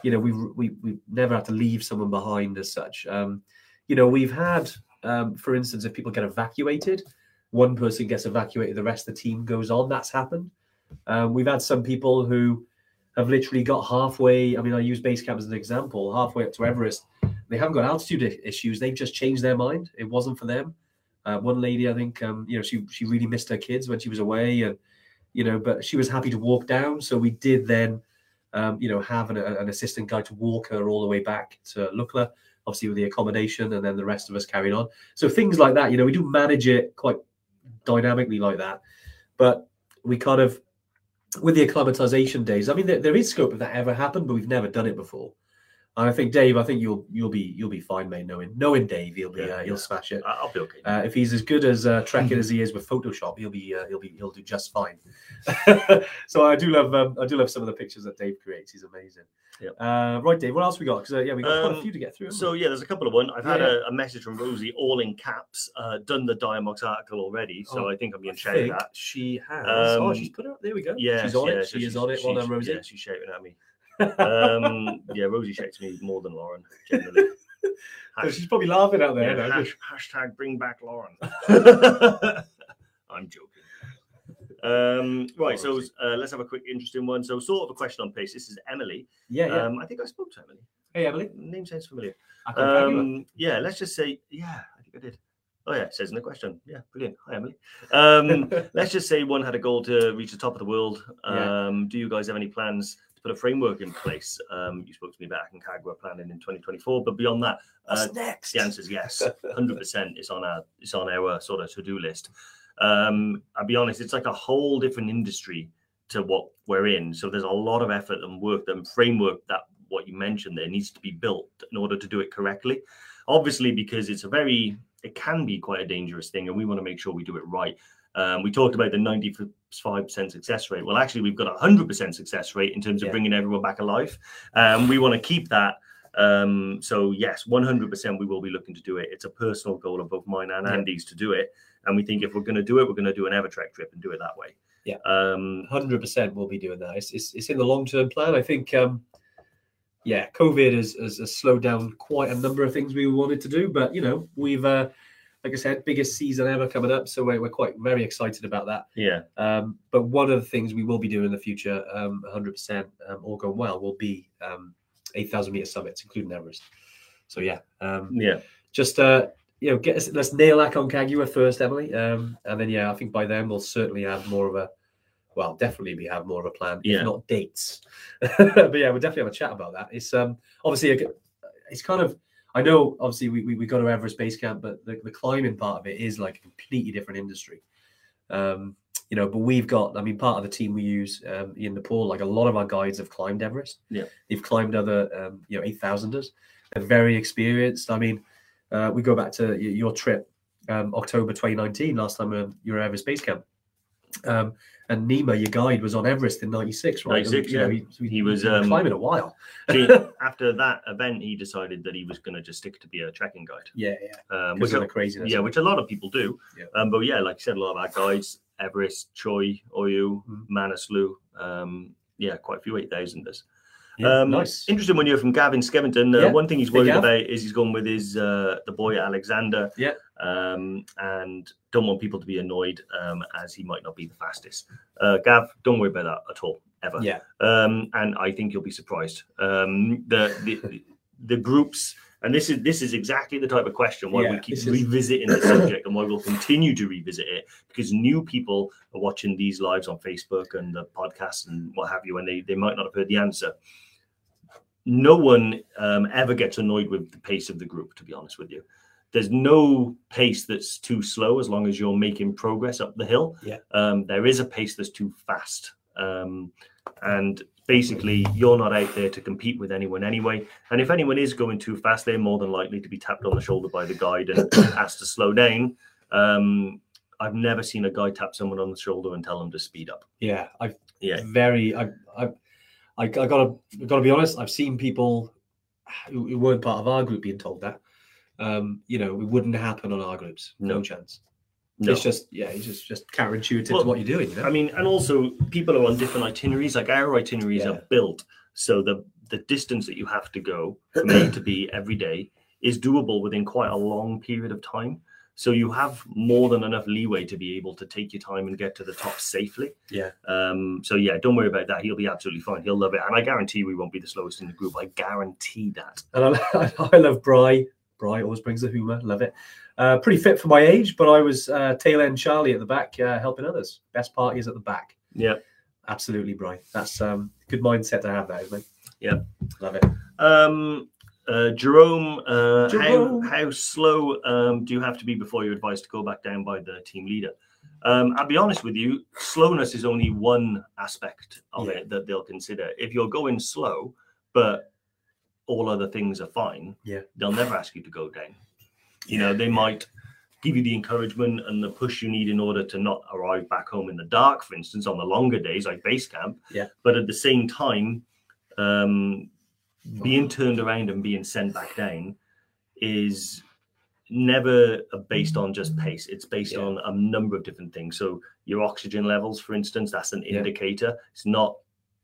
You know, we've we, we've never had to leave someone behind as such. Um, you know, we've had, um, for instance, if people get evacuated, one person gets evacuated, the rest of the team goes on. That's happened. Um, we've had some people who have literally got halfway. I mean, I use base camp as an example. Halfway up to Everest, they haven't got altitude issues. They've just changed their mind. It wasn't for them. Uh, one lady, I think, um, you know, she she really missed her kids when she was away, and you know, but she was happy to walk down. So we did then, um, you know, have an, an, assistant guide to walk her all the way back to Lukla, obviously with the accommodation, and then the rest of us carried on. So things like that, you know, we do manage it quite dynamically like that, but we kind of with the acclimatization days, I mean, there, there is scope if that ever happened, but we've never done it before. And I think Dave, I think you'll you'll be you'll be fine, mate. Knowing knowing Dave, he'll be Yeah, uh, he'll yeah. smash it. I- I'll be okay. Uh, if he's as good as uh, trekking as he is with Photoshop, he'll be uh, he'll be he'll do just fine. so I do love um, I do love some of the pictures that Dave creates. He's amazing. Yep. Uh, right, Dave. What else we got? Because uh, yeah, we got quite a Um, few to get through. haven't So yeah, there's a couple of one. I've had Yeah. a, a message from Rosie, all in caps. Uh, done the Diamox article already, so Oh, I think I'm going to share that. she has. oh, Um, she's put it up. There we go. Yeah, she's on yeah, it. so She is on it. Well she's- done, Rosie. Yeah, she's shouting at me. Um, yeah, Rosie shakes me more than Lauren generally. So she's probably laughing out there. Yeah, hash, hashtag bring back Lauren. I'm joking. Um, right, so uh, let's have a quick interesting one. So, sort of a question on pace. This is Emily. yeah, yeah. Um, I think I spoke to Emily. hey, Emily. Name sounds familiar. I can't thank you. Um, yeah, let's just say, yeah, I think I did. Oh yeah, it says in the question. Yeah, brilliant. Hi Emily. Um, let's just say one had a goal to reach the top of the world. Yeah. Um, do you guys have any plans put a framework in place? Um, you spoke to me about Aconcagua planning in 2024, but beyond that, uh, What's next? the answer is yes, 100. percent It's on our it's on our sort of to do list. Um, I'll be honest, it's like a whole different industry to what we're in. So there's a lot of effort and work and framework that what you mentioned there needs to be built in order to do it correctly. Obviously, because it's a very it can be quite a dangerous thing, and we want to make sure we do it right. Um, we talked about the 95% success rate. Well, actually, we've got a 100% success rate in terms of Yeah. bringing everyone back alive. Um, we want to keep that. Um, so, yes, 100% we will be looking to do it. It's a personal goal of both mine and Yeah. Andy's to do it. And we think if we're going to do it, we're going to do an Evertrek trip and do it that way. Yeah. Um, hundred percent we'll be doing that. It's, it's it's in the long term plan. I think um yeah, COVID has, has, has slowed down quite a number of things we wanted to do, but you know, we've uh like I said, biggest season ever coming up, so we're, we're quite very excited about that. yeah. Um, but one of the things we will be doing in the future, um, 100%, um, all going well, will be um, 8,000 meter summits, including Everest. So yeah, um, Yeah. just uh, you know, get us, let's nail that Aconcagua first, Emily, um, and then yeah, I think by then we'll certainly have more of a, well, definitely we have more of a plan, Yeah. if not dates. but yeah, we'll definitely have a chat about that. It's um obviously a, it's kind of I know obviously we, we, we go to Everest Base Camp, but the, the climbing part of it is like a completely different industry. Um, you know, but we've got, I mean, part of the team we use um, in Nepal, like a lot of our guides have climbed Everest. Yeah. They've climbed other, um, you know, 8,000ers. They're very experienced. I mean, uh, we go back to your trip, um, October 2019, last time you were at Everest Base Camp. Um, and Nima, your guide, was on Everest in 96, right? 96, You know, yeah. he, so He was, um, climbing a while. After that event, he decided that he was going to just stick to be a trekking guide. Yeah, yeah. Um, which the craziness. yeah, which a lot of people do. Yeah. Um, but yeah, like you said, a lot of our guides, Everest, Cho, Oyu, Mhm. Manaslu, um, yeah, quite a few eight thousanders. Yeah, um, nice. Interesting when you're from Gavin Skevington. Uh, Yeah, One thing he's worried about is he's gone with his uh, the boy Alexander. Yeah. Um, and don't want people to be annoyed um, as he might not be the fastest. Uh, Gav, don't worry about that at all. ever. Yeah. Um, and I think you'll be surprised. Um, the, the the groups, and this is this is exactly the type of question why we keep this is- revisiting the subject and why we'll continue to revisit it because new people are watching these lives on Facebook and the podcast and what have you, and they they might not have heard the answer. No one um, ever gets annoyed with the pace of the group, to be honest with you. There's no pace that's too slow as long as you're making progress up the hill. Yeah. Um, there is a pace that's too fast. Um, and basically, you're not out there to compete with anyone anyway. And if anyone is going too fast, they're more than likely to be tapped on the shoulder by the guide and asked to slow down. Um, I've never seen a guy tap someone on the shoulder and tell them to speed up. Yeah, I've Yeah. very. I, I, I, I gotta, I gotta be honest. I've seen people who, who weren't part of our group being told that. Um, you know, it wouldn't happen on our groups. No, No. chance. No. It's just, yeah, it's just just counterintuitive Well, to what you're doing. You know? I mean, and also people are on different itineraries. Like our itineraries Yeah. are built so the the distance that you have to go from A to B every day is doable within quite a long period of time. So you have more than enough leeway to be able to take your time and get to the top safely. Yeah. Um, so yeah, don't worry about that. He'll be absolutely fine. He'll love it, and I guarantee we won't be the slowest in the group. I guarantee that. and I, I love Bry. Bry always brings the humour. Love it. Uh, pretty fit for my age, but I was uh, tail end Charlie at the back, uh, helping others. Best party is at the back. Yeah. Absolutely, Bry. That's um good mindset to have, that isn't it? Yeah. love it. Um, uh, Jerome, uh, Jerome. how how slow um, do you have to be before you're advised to go back down by the team leader? Um, I'll be honest with you, slowness is only one aspect of Yeah. it that they'll consider. If you're going slow, but all other things are fine, Yeah. they'll never ask you to go down. You know, they might give you the encouragement and the push you need in order to not arrive back home in the dark, for instance, on the longer days like base camp. Yeah. But at the same time, um, being turned around and being sent back down is never based on just pace. It's based Yeah. on a number of different things. So your oxygen levels, for instance, that's an Yeah. indicator. It's not,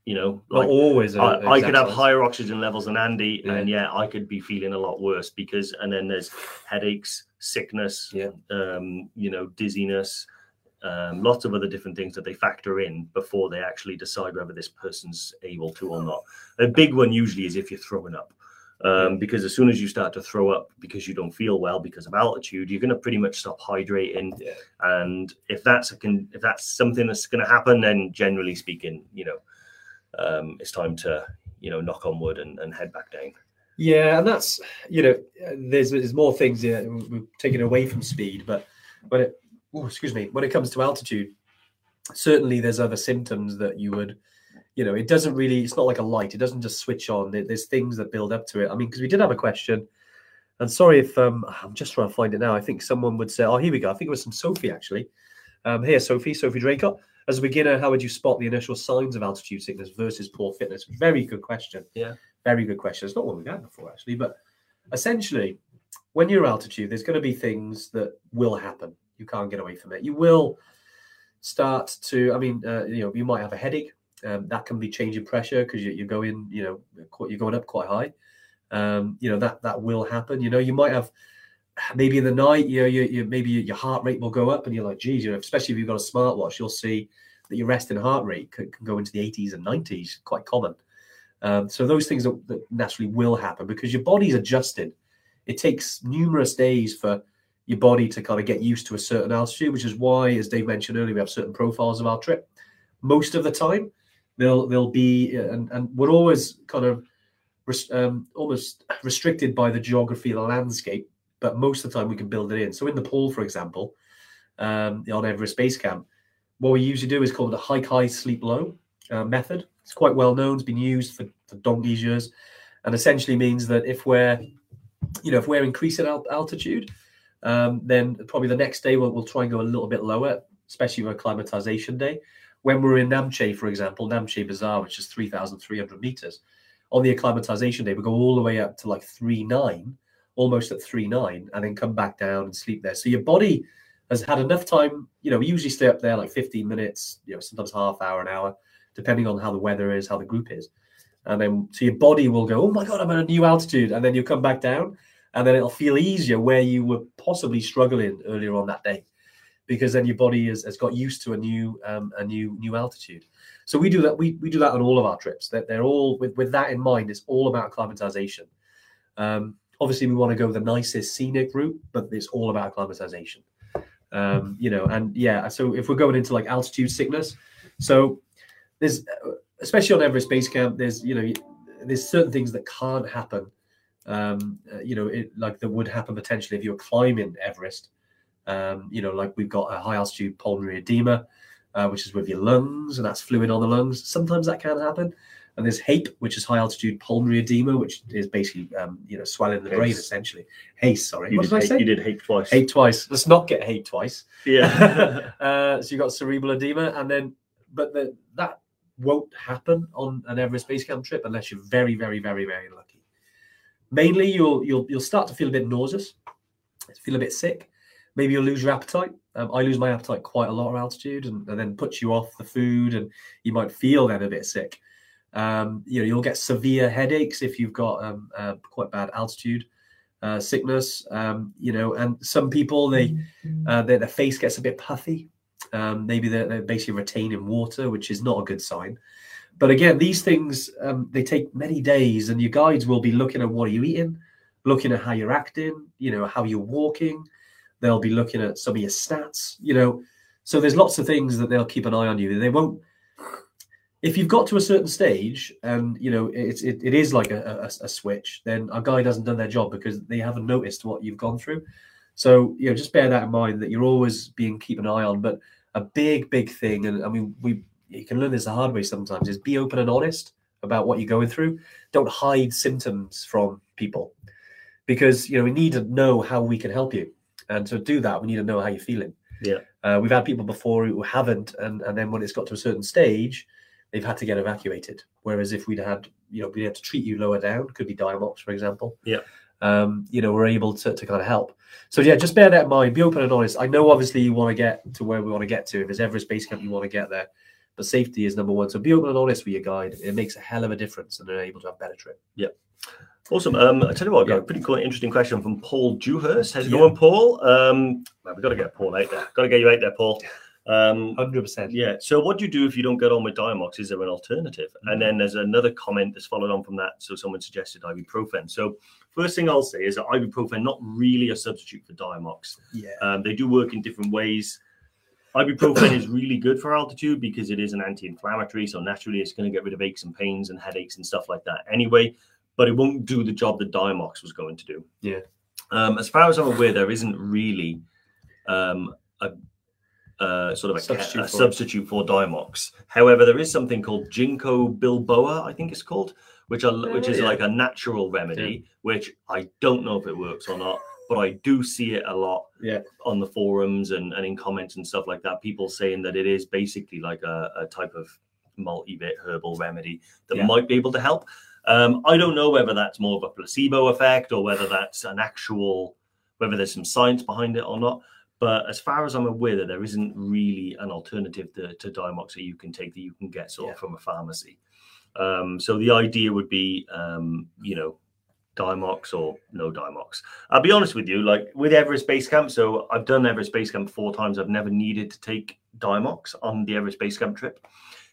you know, Not like always. I, could have higher oxygen levels than Andy, Yeah. and yeah, I could be feeling a lot worse because, and then there's headaches, sickness, Yeah. um, you know, dizziness, um, lots of other different things that they factor in before they actually decide whether this person's able to or not. A big one usually is if you're throwing up. Um, because as soon as you start to throw up because you don't feel well because of altitude, you're going to pretty much stop hydrating. Yeah. And if that's a con- if that's something that's going to happen, then generally speaking, you know, um, it's time to you know knock on wood and, and head back down. Yeah, and that's you know, there's there's more things here. We're taking away from speed, but when it, oh, excuse me, when it comes to altitude, certainly there's other symptoms that you would, you know, it doesn't really. It's not like a light. It doesn't just switch on. There's things that build up to it. I mean, because we did have a question, and sorry if um, I'm just trying to find it now. I think someone would say, oh, here we go. I think it was from Sophie actually. Um, here, Sophie, Sophie Dracott. As a beginner, how would you spot the initial signs of altitude sickness versus poor fitness? Very good question. Yeah. Very good question. It's not one we've had before, actually. But essentially, when you're altitude, there's going to be things that will happen. You can't get away from it. You will start to, I mean, uh, you know, you might have a headache. Um, that can be changing pressure because you, you're going, you know, you're going up quite high. Um, you know that that will happen. You know, you might have maybe in the night, you know, you, you maybe your heart rate will go up, and you're like, geez, you know, especially if you've got a smartwatch, you'll see that your resting heart rate can, can go into the 80s and 90s, quite common. Um, so those things that, that naturally will happen because your body's adjusted. It takes numerous days for your body to kind of get used to a certain altitude, which is why, as Dave mentioned earlier, we have certain profiles of our trip. Most of the time, they'll they'll be and, and we're always kind of um, almost restricted by the geography of the landscape, but most of the time we can build it in. So in Nepal, for example, um, on Everest Base Camp, what we usually do is called a hike high, sleep low uh, method. It's quite well known. It's been used for, for donkey's years, and essentially means that if we're, you know, if we're increasing al- altitude, um, then probably the next day we'll, we'll try and go a little bit lower, especially with acclimatization day. When we're in Namche, for example, Namche Bazaar, which is 3,300 meters, on the acclimatization day, we go all the way up to like three nine, almost at three nine, and then come back down and sleep there. So your body has had enough time. You know, we usually stay up there like 15 minutes, you know, sometimes half hour, an hour, depending on how the weather is, how the group is. And then so your body will go, oh my God, I'm at a new altitude. And then you come back down, and then it'll feel easier where you were possibly struggling earlier on that day. because then your body has, has got used to a new um, a new new altitude. So we do that. We, we do that on all of our trips. That they're, all with with that in mind. It's all about acclimatization. Um, obviously, we want to go the nicest scenic route, but it's all about acclimatization. Um, you know, and yeah. So if we're going into like altitude sickness, so there's especially on Everest Base Camp, there's you know there's certain things that can't happen. Um, uh, you know, it, like that would happen potentially if you're climbing Everest. Um, you know, like we've got a high altitude pulmonary edema, uh, which is with your lungs, and that's fluid on the lungs. Sometimes that can happen. And there's HAPE, which is high altitude pulmonary edema, which is basically um, you know swelling the brain essentially. HACE, sorry. You what did, did I HAPE, say? you did HAPE twice. HAPE twice. Let's not get HAPE twice. Yeah. uh, so you got cerebral edema, and then but the, that won't happen on an Everest base camp trip unless you're very, very, very, very lucky. Mainly, you'll you'll you'll start to feel a bit nauseous, feel a bit sick. Maybe you'll lose your appetite. Um, I lose my appetite quite a lot at altitude, and, and then puts you off the food, and you might feel then a bit sick. Um, you know, you'll get severe headaches if you've got um, uh, quite bad altitude uh, sickness. Um, you know, and some people they uh, their, their face gets a bit puffy. Um, maybe they're, they're basically retaining water, which is not a good sign. But again, these things um, they take many days, and your guides will be looking at what are you eating, looking at how you're acting, you know, how you're walking. They'll be looking at some of your stats, you know. So there's lots of things that they'll keep an eye on you. They won't. If you've got to a certain stage, and you know it's it, it is like a, a, a switch, then a guide hasn't done their job because they haven't noticed what you've gone through. So you know, just bear that in mind that you're always being keep an eye on. But a big, big thing, and I mean, we you can learn this the hard way sometimes, is be open and honest about what you're going through. Don't hide symptoms from people because you know we need to know how we can help you, and to do that, we need to know how you're feeling. Yeah. uh, we've had people before who haven't, and and then when it's got to a certain stage, they've had to get evacuated. Whereas if we'd had, you know, we had to treat you lower down, could be Diamox, for example. Yeah. Um, you know, we're able to, to kind of help. So yeah, just bear that in mind. Be open and honest. I know obviously you want to get to where we want to get to. If there's Everest Base Camp, you want to get there. But safety is number one. So be open and honest with your guide. It makes a hell of a difference, and they're able to have a better trip. Yeah. Awesome. Um, I tell you what, I've got Yeah. a pretty cool, interesting question from Paul Dewhurst. How's it Yeah. going, Paul? Um, well, we've got to get Paul out there. Got to get you out there, Paul. Um, Hundred percent. yeah. So, what do you do if you don't get on with Diamox? Is there an alternative? And then there's another comment that's followed on from that. So, someone suggested ibuprofen. So, first thing I'll say is that ibuprofen not really a substitute for Diamox. Yeah. Um, they do work in different ways. Ibuprofen is really good for altitude because it is an anti-inflammatory, so naturally it's going to get rid of aches and pains and headaches and stuff like that anyway. But it won't do the job that Diamox was going to do. Yeah. Um, as far as I'm aware, there isn't really um, a, uh, sort of a Substitute substitute, a substitute for Diamox. However, there is something called Ginkgo bilboa, I think it's called, which are, which is yeah. like a natural remedy, which I don't know if it works or not, but I do see it a lot Yeah. on the forums and, and in comments and stuff like that. People saying that it is basically like a, a type of multi-bit herbal remedy that Yeah. might be able to help. Um, I don't know whether that's more of a placebo effect or whether that's an actual, whether there's some science behind it or not. But as far as I'm aware, there isn't really an alternative to, to Diamox that you can take that you can get sort of from a pharmacy. Um, so the idea would be, um, you know, Diamox or no Diamox. I'll be honest with you, like with Everest Base Camp. So I've done Everest Base Camp four times. I've never needed to take Diamox on the Everest Base Camp trip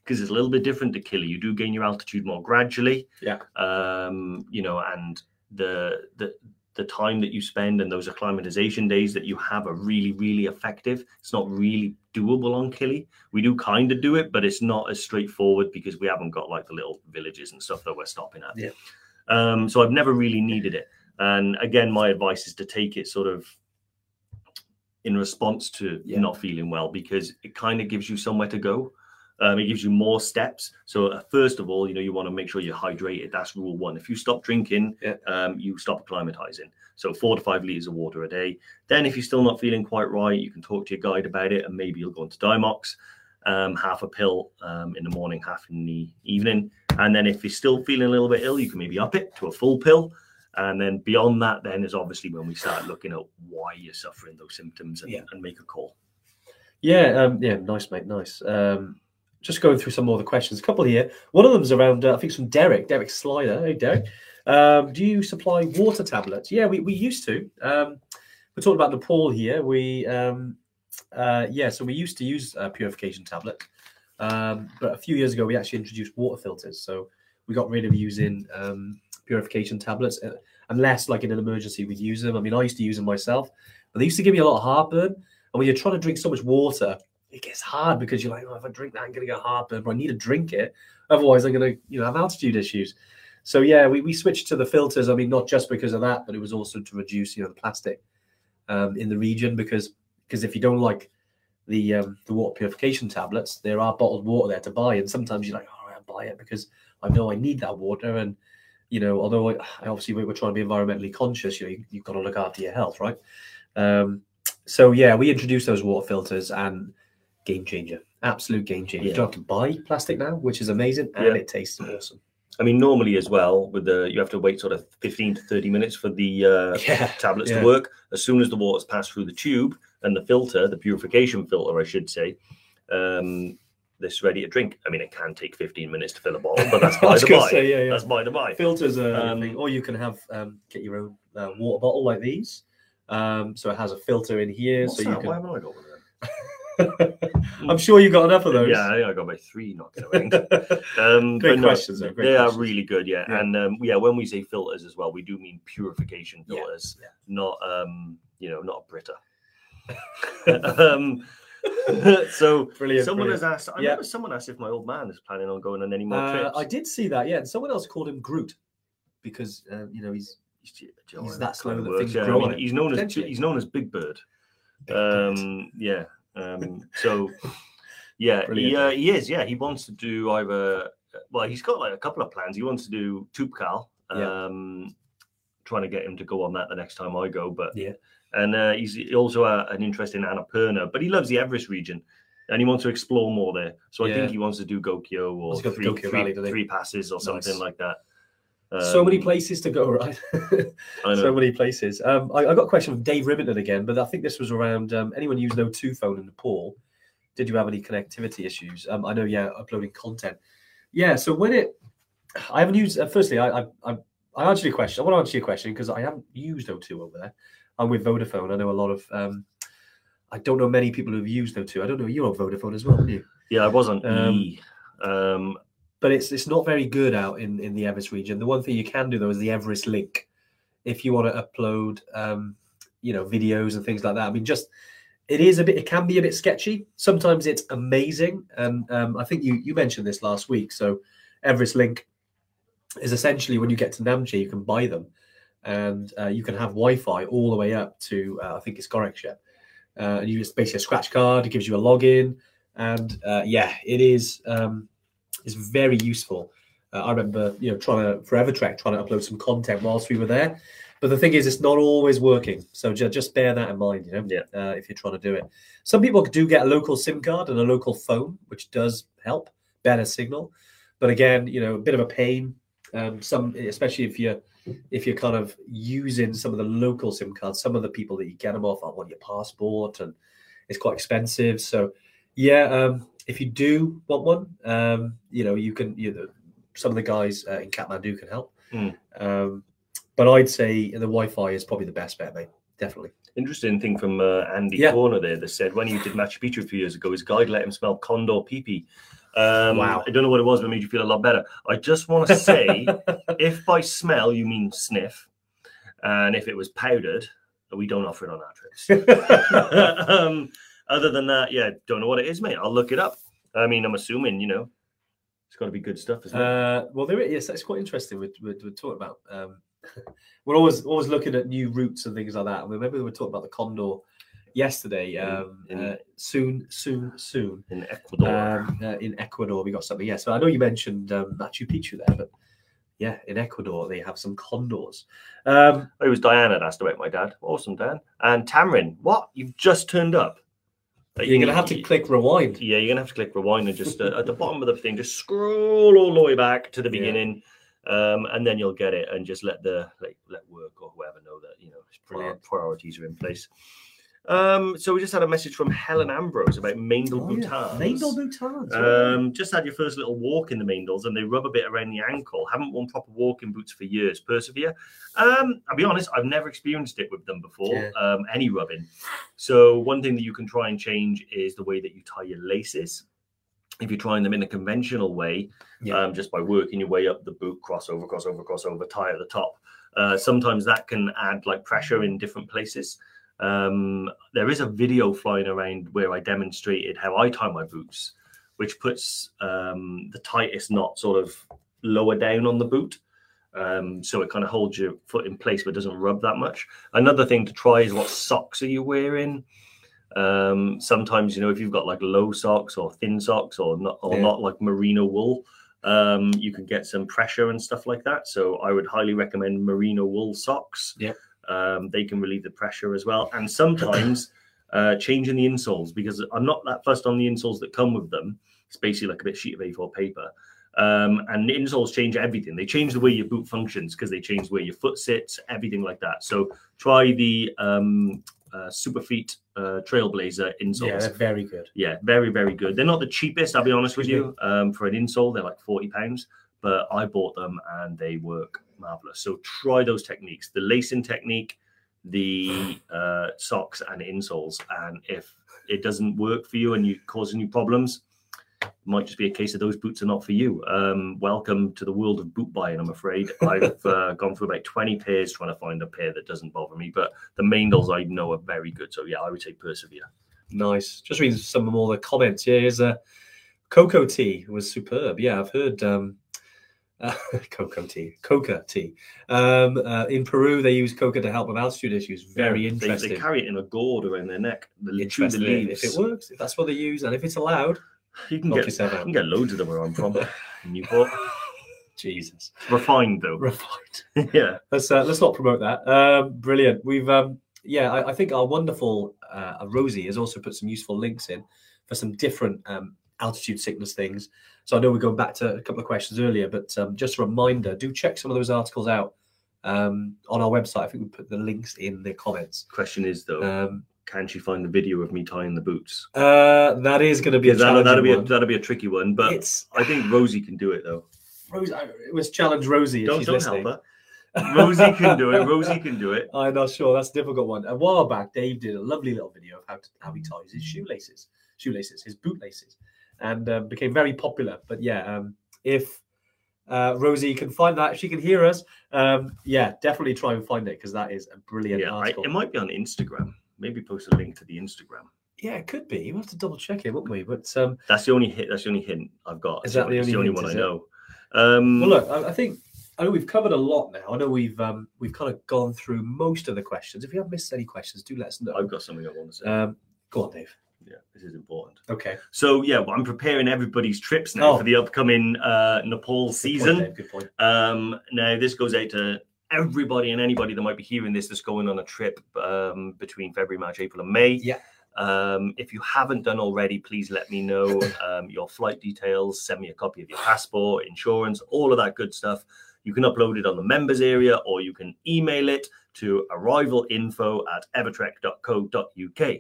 because it's a little bit different to Kili. You do gain your altitude more gradually. Yeah. Um, you know, and the the the time that you spend and those acclimatization days that you have are really, really effective. It's not really doable on Kili. We do kind of do it, but it's not as straightforward because we haven't got like the little villages and stuff that we're stopping at. Yeah. Um, so I've never really needed it. And again, my advice is to take it sort of in response to Yeah. not feeling well because it kind of gives you somewhere to go. Um, it gives you more steps. So uh, first of all, you know, you want to make sure you're hydrated. That's rule one. If you stop drinking, Yeah. um, you stop acclimatizing. So four to five liters of water a day. Then, if you're still not feeling quite right, you can talk to your guide about it, and maybe you'll go into Diamox, um, half a pill um, in the morning, half in the evening. And then, if you're still feeling a little bit ill, you can maybe up it to a full pill. And then beyond that, then is obviously when we start looking at why you're suffering those symptoms and, Yeah. and make a call. Yeah, um, yeah, nice, mate, nice. Just going through some more of the questions. A couple here. One of them is around, uh, I think, it's from Derek, Derek Slider. Hey, Derek. Um, do you supply water tablets? Yeah, we, we used to. Um, we're talking about Nepal here. We um, uh, yeah, so we used to use uh, purification tablets, um, but a few years ago we actually introduced water filters. So we got rid of using um, purification tablets uh, unless, like in an emergency, we'd use them. I mean, I used to use them myself, but they used to give me a lot of heartburn. And when you're trying to drink so much water, it gets hard because you're like, oh, if I drink that, I'm going to get heartburn, but I need to drink it. Otherwise, I'm going to, you know, have altitude issues. So yeah, we, we switched to the filters. I mean, not just because of that, but it was also to reduce, you know, the plastic um, in the region because because if you don't like the um, the water purification tablets, there are bottled water there to buy, and sometimes you're like, oh, I'll buy it because I know I need that water, and you know, although I, obviously we're trying to be environmentally conscious, you know, you, have got to look after your health, right? Um, so yeah, we introduced those water filters and game changer, absolute game changer. Yeah. You don't have to buy plastic now, which is amazing, and yeah. it tastes awesome. I mean, normally as well, with the you have to wait sort of 15 to 30 minutes for the uh, yeah, tablets to work. As soon as the water's passed through the tube and the filter, the purification filter, I should say, um, this ready to drink. I mean, it can take 15 minutes to fill a bottle, but that's by the by. Say, yeah, yeah. That's by the by. Filters are um, or you can have um, get your own uh, water bottle like these. Um, so it has a filter in here, so that? you can. Why haven't I got one I'm sure you got enough of those. Yeah, I I got about three not going. um, great no, questions. Though, great they questions. are really good. Yeah, yeah. and um, yeah, when we say filters as well, we do mean purification filters, yeah. Yeah. not um, you know, not Brita. um, so brilliant, someone brilliant. has asked. I remember someone asked if my old man is planning on going on any more uh, trips. I did see that. Yeah, and someone else called him Groot because uh, you know he's he's, he's that slow that things grow. I mean, he's known as he's known as Big Bird. Big um, Bird. yeah. Um, so yeah, he, uh, he is. Yeah, he wants to do either. Well, he's got like a couple of plans. He wants to do Toubkal. Um, yeah. Trying to get him to go on that the next time I go, but yeah. And uh, he's also uh, an interest in Annapurna, but he loves the Everest region and he wants to explore more there. So I yeah. think he wants to do Gokyo or three, Gokyo three, Valley, three passes or something nice. like that. Um, so many um, places to go, right? so many places. Um, I, I, got a question from Dave Ribbington again, but I think this was around um, anyone using O2 phone in Nepal. Did you have any connectivity issues? Um, I know, yeah, uploading content. Yeah, so when it, I haven't used. Uh, firstly, I, I, I, I answered your question. I want to answer your question because I haven't used O2 over there. I'm with Vodafone. I know a lot of. Um, I don't know many people who've used O2. I don't know you're on Vodafone as well, you? Yeah, I was on E. Um, but it's it's not very good out in in the Everest region. The one thing you can do though is the Everest link, if you want to upload, um, you know, videos and things like that. I mean, just it is a bit. It can be a bit sketchy. Sometimes it's amazing, and um, I think you you mentioned this last week. So Everest link is essentially when you get to Namche, you can buy them, and uh, you can have Wi-Fi all the way up to uh, I think it's Gorak Shep. Uh, and you just basically a scratch card. It gives you a login, and uh, yeah, it is. Um, is very useful. Uh, I remember, you know, trying to for Evertrek trying to upload some content whilst we were there. But the thing is, it's not always working. So just, just bear that in mind, you know, yeah. uh, if you're trying to do it. Some people do get a local SIM card and a local phone, which does help, better signal. But again, you know, a bit of a pain. Um, some, especially if you're if you're kind of using some of the local SIM cards, some of the people that you get them off want your passport, and it's quite expensive. So, yeah, um, if you do want one, um, you know, you can. You know, some of the guys uh, in Kathmandu can help. Mm. Um, but I'd say the Wi-Fi is probably the best bet, mate. Definitely. Interesting thing from uh, Andy yeah. Corner there that said when he did Machu Picchu a few years ago, his guide let him smell condor pee pee. Um, wow. I don't know what it was, but it made you feel a lot better. I just want to say if by smell you mean sniff, and if it was powdered, we don't offer it on our trips. um, other than that, yeah, don't know what it is, mate. I'll look it up. I mean, I'm assuming, you know, it's got to be good stuff as well. Uh, well, there is. Yes, that's quite interesting. We're, we're, we're talking about. Um, we're always always looking at new routes and things like that. I remember we were talking about the Condor yesterday. Um, in, uh, soon, soon, soon in Ecuador. Um, uh, in Ecuador, we got something. Yeah, so I know you mentioned um, Machu Picchu there, but yeah, in Ecuador they have some condors. Um, oh, it was Diana that asked about my dad. Awesome, Dan. And Tamrin, what? You've just turned up. You're going to have to click rewind. Yeah, you're going to have to click rewind and just uh, at the bottom of the thing, just scroll all the way back to the beginning, yeah. um, and then you'll get it. And just let the like let work or whoever know that you know priorities are in place. Um, so we just had a message from Helen Ambrose about Maindel Oh, yeah. Boutons. Meindl Bhutans. Um, just had your first little walk in the Meindls and they rub a bit around the ankle. Haven't worn proper walking boots for years. Persevere. Um, I'll be honest, I've never experienced it with them before. Yeah. Um, any rubbing. So one thing that you can try and change is the way that you tie your laces. If you're trying them in a conventional way, Yeah. um, just by working your way up the boot, crossover, crossover, crossover, tie at the top. Uh, sometimes that can add like pressure in different places. Um, there is a video flying around where I demonstrated how I tie my boots, which puts um, the tightest knot sort of lower down on the boot. Um, so it kind of holds your foot in place but doesn't rub that much. Another thing to try is what socks are you wearing? Um, sometimes, you know, if you've got like low socks or thin socks or not, or Yeah. not like merino wool, um, you can get some pressure and stuff like that. So I would highly recommend merino wool socks. Yep. Um, they can relieve the pressure as well. And sometimes uh, changing the insoles because I'm not that fussed on the insoles that come with them. It's basically like a bit sheet of A4 paper. Um, and the insoles change everything. They change the way your boot functions because they change where your foot sits, everything like that. So try the um, uh, Superfeet uh, Trailblazer insoles. Yeah, they're very good. Yeah, very, very good. They're not the cheapest, I'll be honest with you. Um, for an insole, they're like 40 pounds, but I bought them and they work marvelous. So try those techniques the lacing technique, the uh, socks and insoles. And if it doesn't work for you and you're causing you problems, it might just be a case of those boots are not for you. Um, welcome to the world of boot buying, I'm afraid. I've uh, gone through about 20 pairs trying to find a pair that doesn't bother me, but the Meindls I know are very good. So yeah, I would say persevere. Nice. Just reading some more of the comments. here. here's a cocoa tea was superb. Yeah, I've heard um, uh, cocoa tea, coca tea. Um, uh, in Peru, they use coca to help with altitude issues. Very Yeah, interesting. They, carry it in a gourd around their neck. The leaves. If it works, if that's what they use, and if it's allowed, you can get you can get loads of them where I'm from. Newport. Jesus, Refined though. refined. yeah. let's uh, let's not promote that. Um, brilliant. We've um, yeah, I, I think our wonderful uh, Rosie has also put some useful links in for some different um, altitude sickness things. So I know we're going back to a couple of questions earlier, but um, just a reminder: do check some of those articles out um, on our website. I think we put the links in the comments. Question is though, Um, can she find the video of me tying the boots? uh, that is going to be a That'll, that'll be a, that'll be a tricky one, but It's I think Rosie can do it though. Rosie. It was challenge Rosie. Don't she's don't listening. help her. Rosie can do it. Rosie can do it. I'm not sure. That's a difficult one. A while back, Dave did a lovely little video of how to, how he ties his shoelaces, shoelaces, his bootlaces, and um, became very popular. But yeah, um, if uh, Rosie can find that, she can hear us. Um, yeah, definitely try and find it because that is a brilliant Yeah, I, it might be on Instagram. Maybe post a link to the Instagram. yeah, it could be. We'll have to double check it, won't we? But um, That's the only hit. That's the only hint I've got. Is that the it's only one I know. Um, well, look, I, I think I know we've covered a lot now. I know we've um, we've kind of gone through most of the questions. If you have missed any questions, do let us know. I've got something I want to say. Um, go on, Dave. Yeah, this is important. Okay. So yeah, well, I'm preparing everybody's trips now Oh. for the upcoming uh, Nepal Good season. Dave, Good point. Um, now this goes out to everybody and anybody that might be hearing this that's going on a trip um, between February, March, April, and May. Yeah. Um, if you haven't done already, please let me know um, your flight details. Send me a copy of your passport, insurance, all of that good stuff. You can upload it on the members area or you can email it to arrivalinfo at evertrek.co.uk.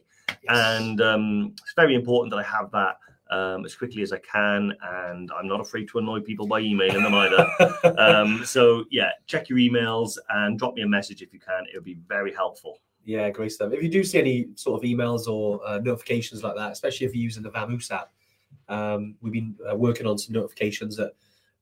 And um, it's very important that I have that um, as quickly as I can. And I'm not afraid to annoy people by emailing them either. um, so, yeah, check your emails and drop me a message if you can. It would be very helpful. Yeah, great stuff. If you do see any sort of emails or uh, notifications like that, especially if you're using the Vamoos app, um, we've been uh, working on some notifications that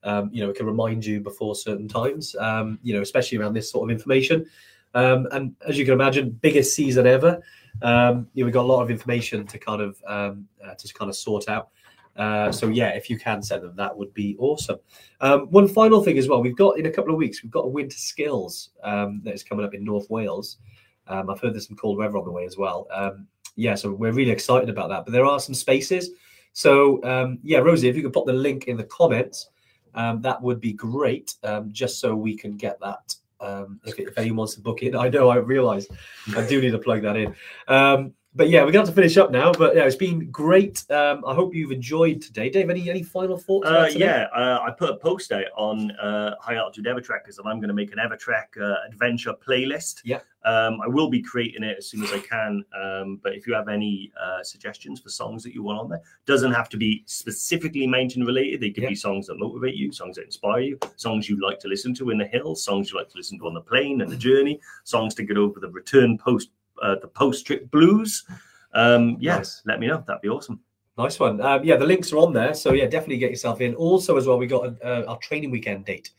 um, you know can remind you before certain times. Um, you know, especially around this sort of information. Um, and as you can imagine, biggest season ever. Um, know, we've got a lot of information to kind of um, uh, to kind of sort out. Uh, so yeah, if you can send them, that would be awesome. Um, one final thing as well, we've got in a couple of weeks, we've got a winter skills um, that is coming up in North Wales. Um, I've heard there's some cold weather on the way as well. Um, yeah, so we're really excited about that. But there are some spaces. So um, yeah, Rosie, if you could put the link in the comments, um, that would be great. Um, just so we can get that. Um, if, if anyone wants to book it, I know I realise I do need to plug that in. Um, but yeah, we're going to have to finish up now. But yeah, it's been great. Um, I hope you've enjoyed today. Dave, any any final thoughts? Uh, yeah, uh, I put a post out on uh, High Altitude Evertrekkers, and I'm going to make an Evertrek uh, adventure playlist. Yeah. Um, I will be creating it as soon as I can. Um, but if you have any uh, suggestions for songs that you want on there, doesn't have to be specifically mountain related. They could Yeah. be songs that motivate you, songs that inspire you, songs you like to listen to in the hills, songs you like to listen to on the plane and the journey, songs to get over the return post, uh, the post trip blues. Um, yeah, Nice. let me know. That'd be awesome. Nice one. Um, yeah, the links are on there. So yeah, definitely get yourself in. Also, as well, we got uh, our training weekend date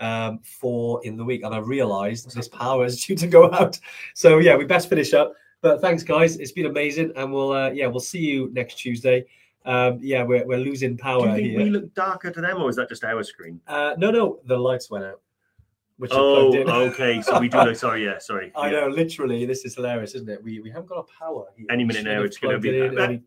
um, for in the week, and I realised this power is due to go out. So yeah, we best finish up. But thanks, guys. It's been amazing, and we'll uh, yeah we'll see you next Tuesday. Um, yeah, we're we're losing power. Do you think here. we look darker to them, or is that just our screen? Uh, no, no, the lights went out. Which are Oh, plugged in. okay. So we do look. Sorry, yeah, sorry. I yeah. know, literally, this is hilarious, isn't it? We we haven't got a power here. Any minute now, it's gonna be plugged in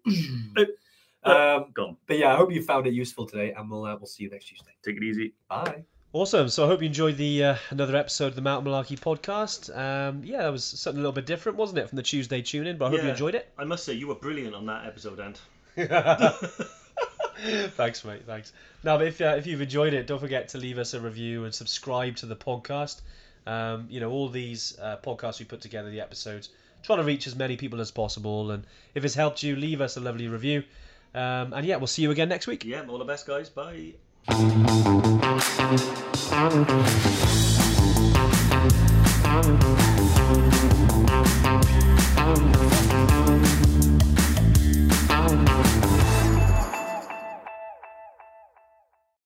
and um, Gone. but yeah, I hope you found it useful today, and we'll uh, we'll see you next Tuesday. Take it easy. Bye. Awesome. So I hope you enjoyed the uh, another episode of the Mountain Malarkey podcast. Um, yeah, that was something a little bit different, wasn't it, from the Tuesday tune in? But I hope you enjoyed it. I must say, you were brilliant on that episode, Ant. thanks, mate. Thanks. Now, if uh, if you've enjoyed it, don't forget to leave us a review and subscribe to the podcast. Um, you know, all these uh, podcasts we put together, the episodes, trying to reach as many people as possible. And if it's helped you, leave us a lovely review. Um, and yeah, we'll see you again next week. Yeah, all the best, guys. Bye. Thank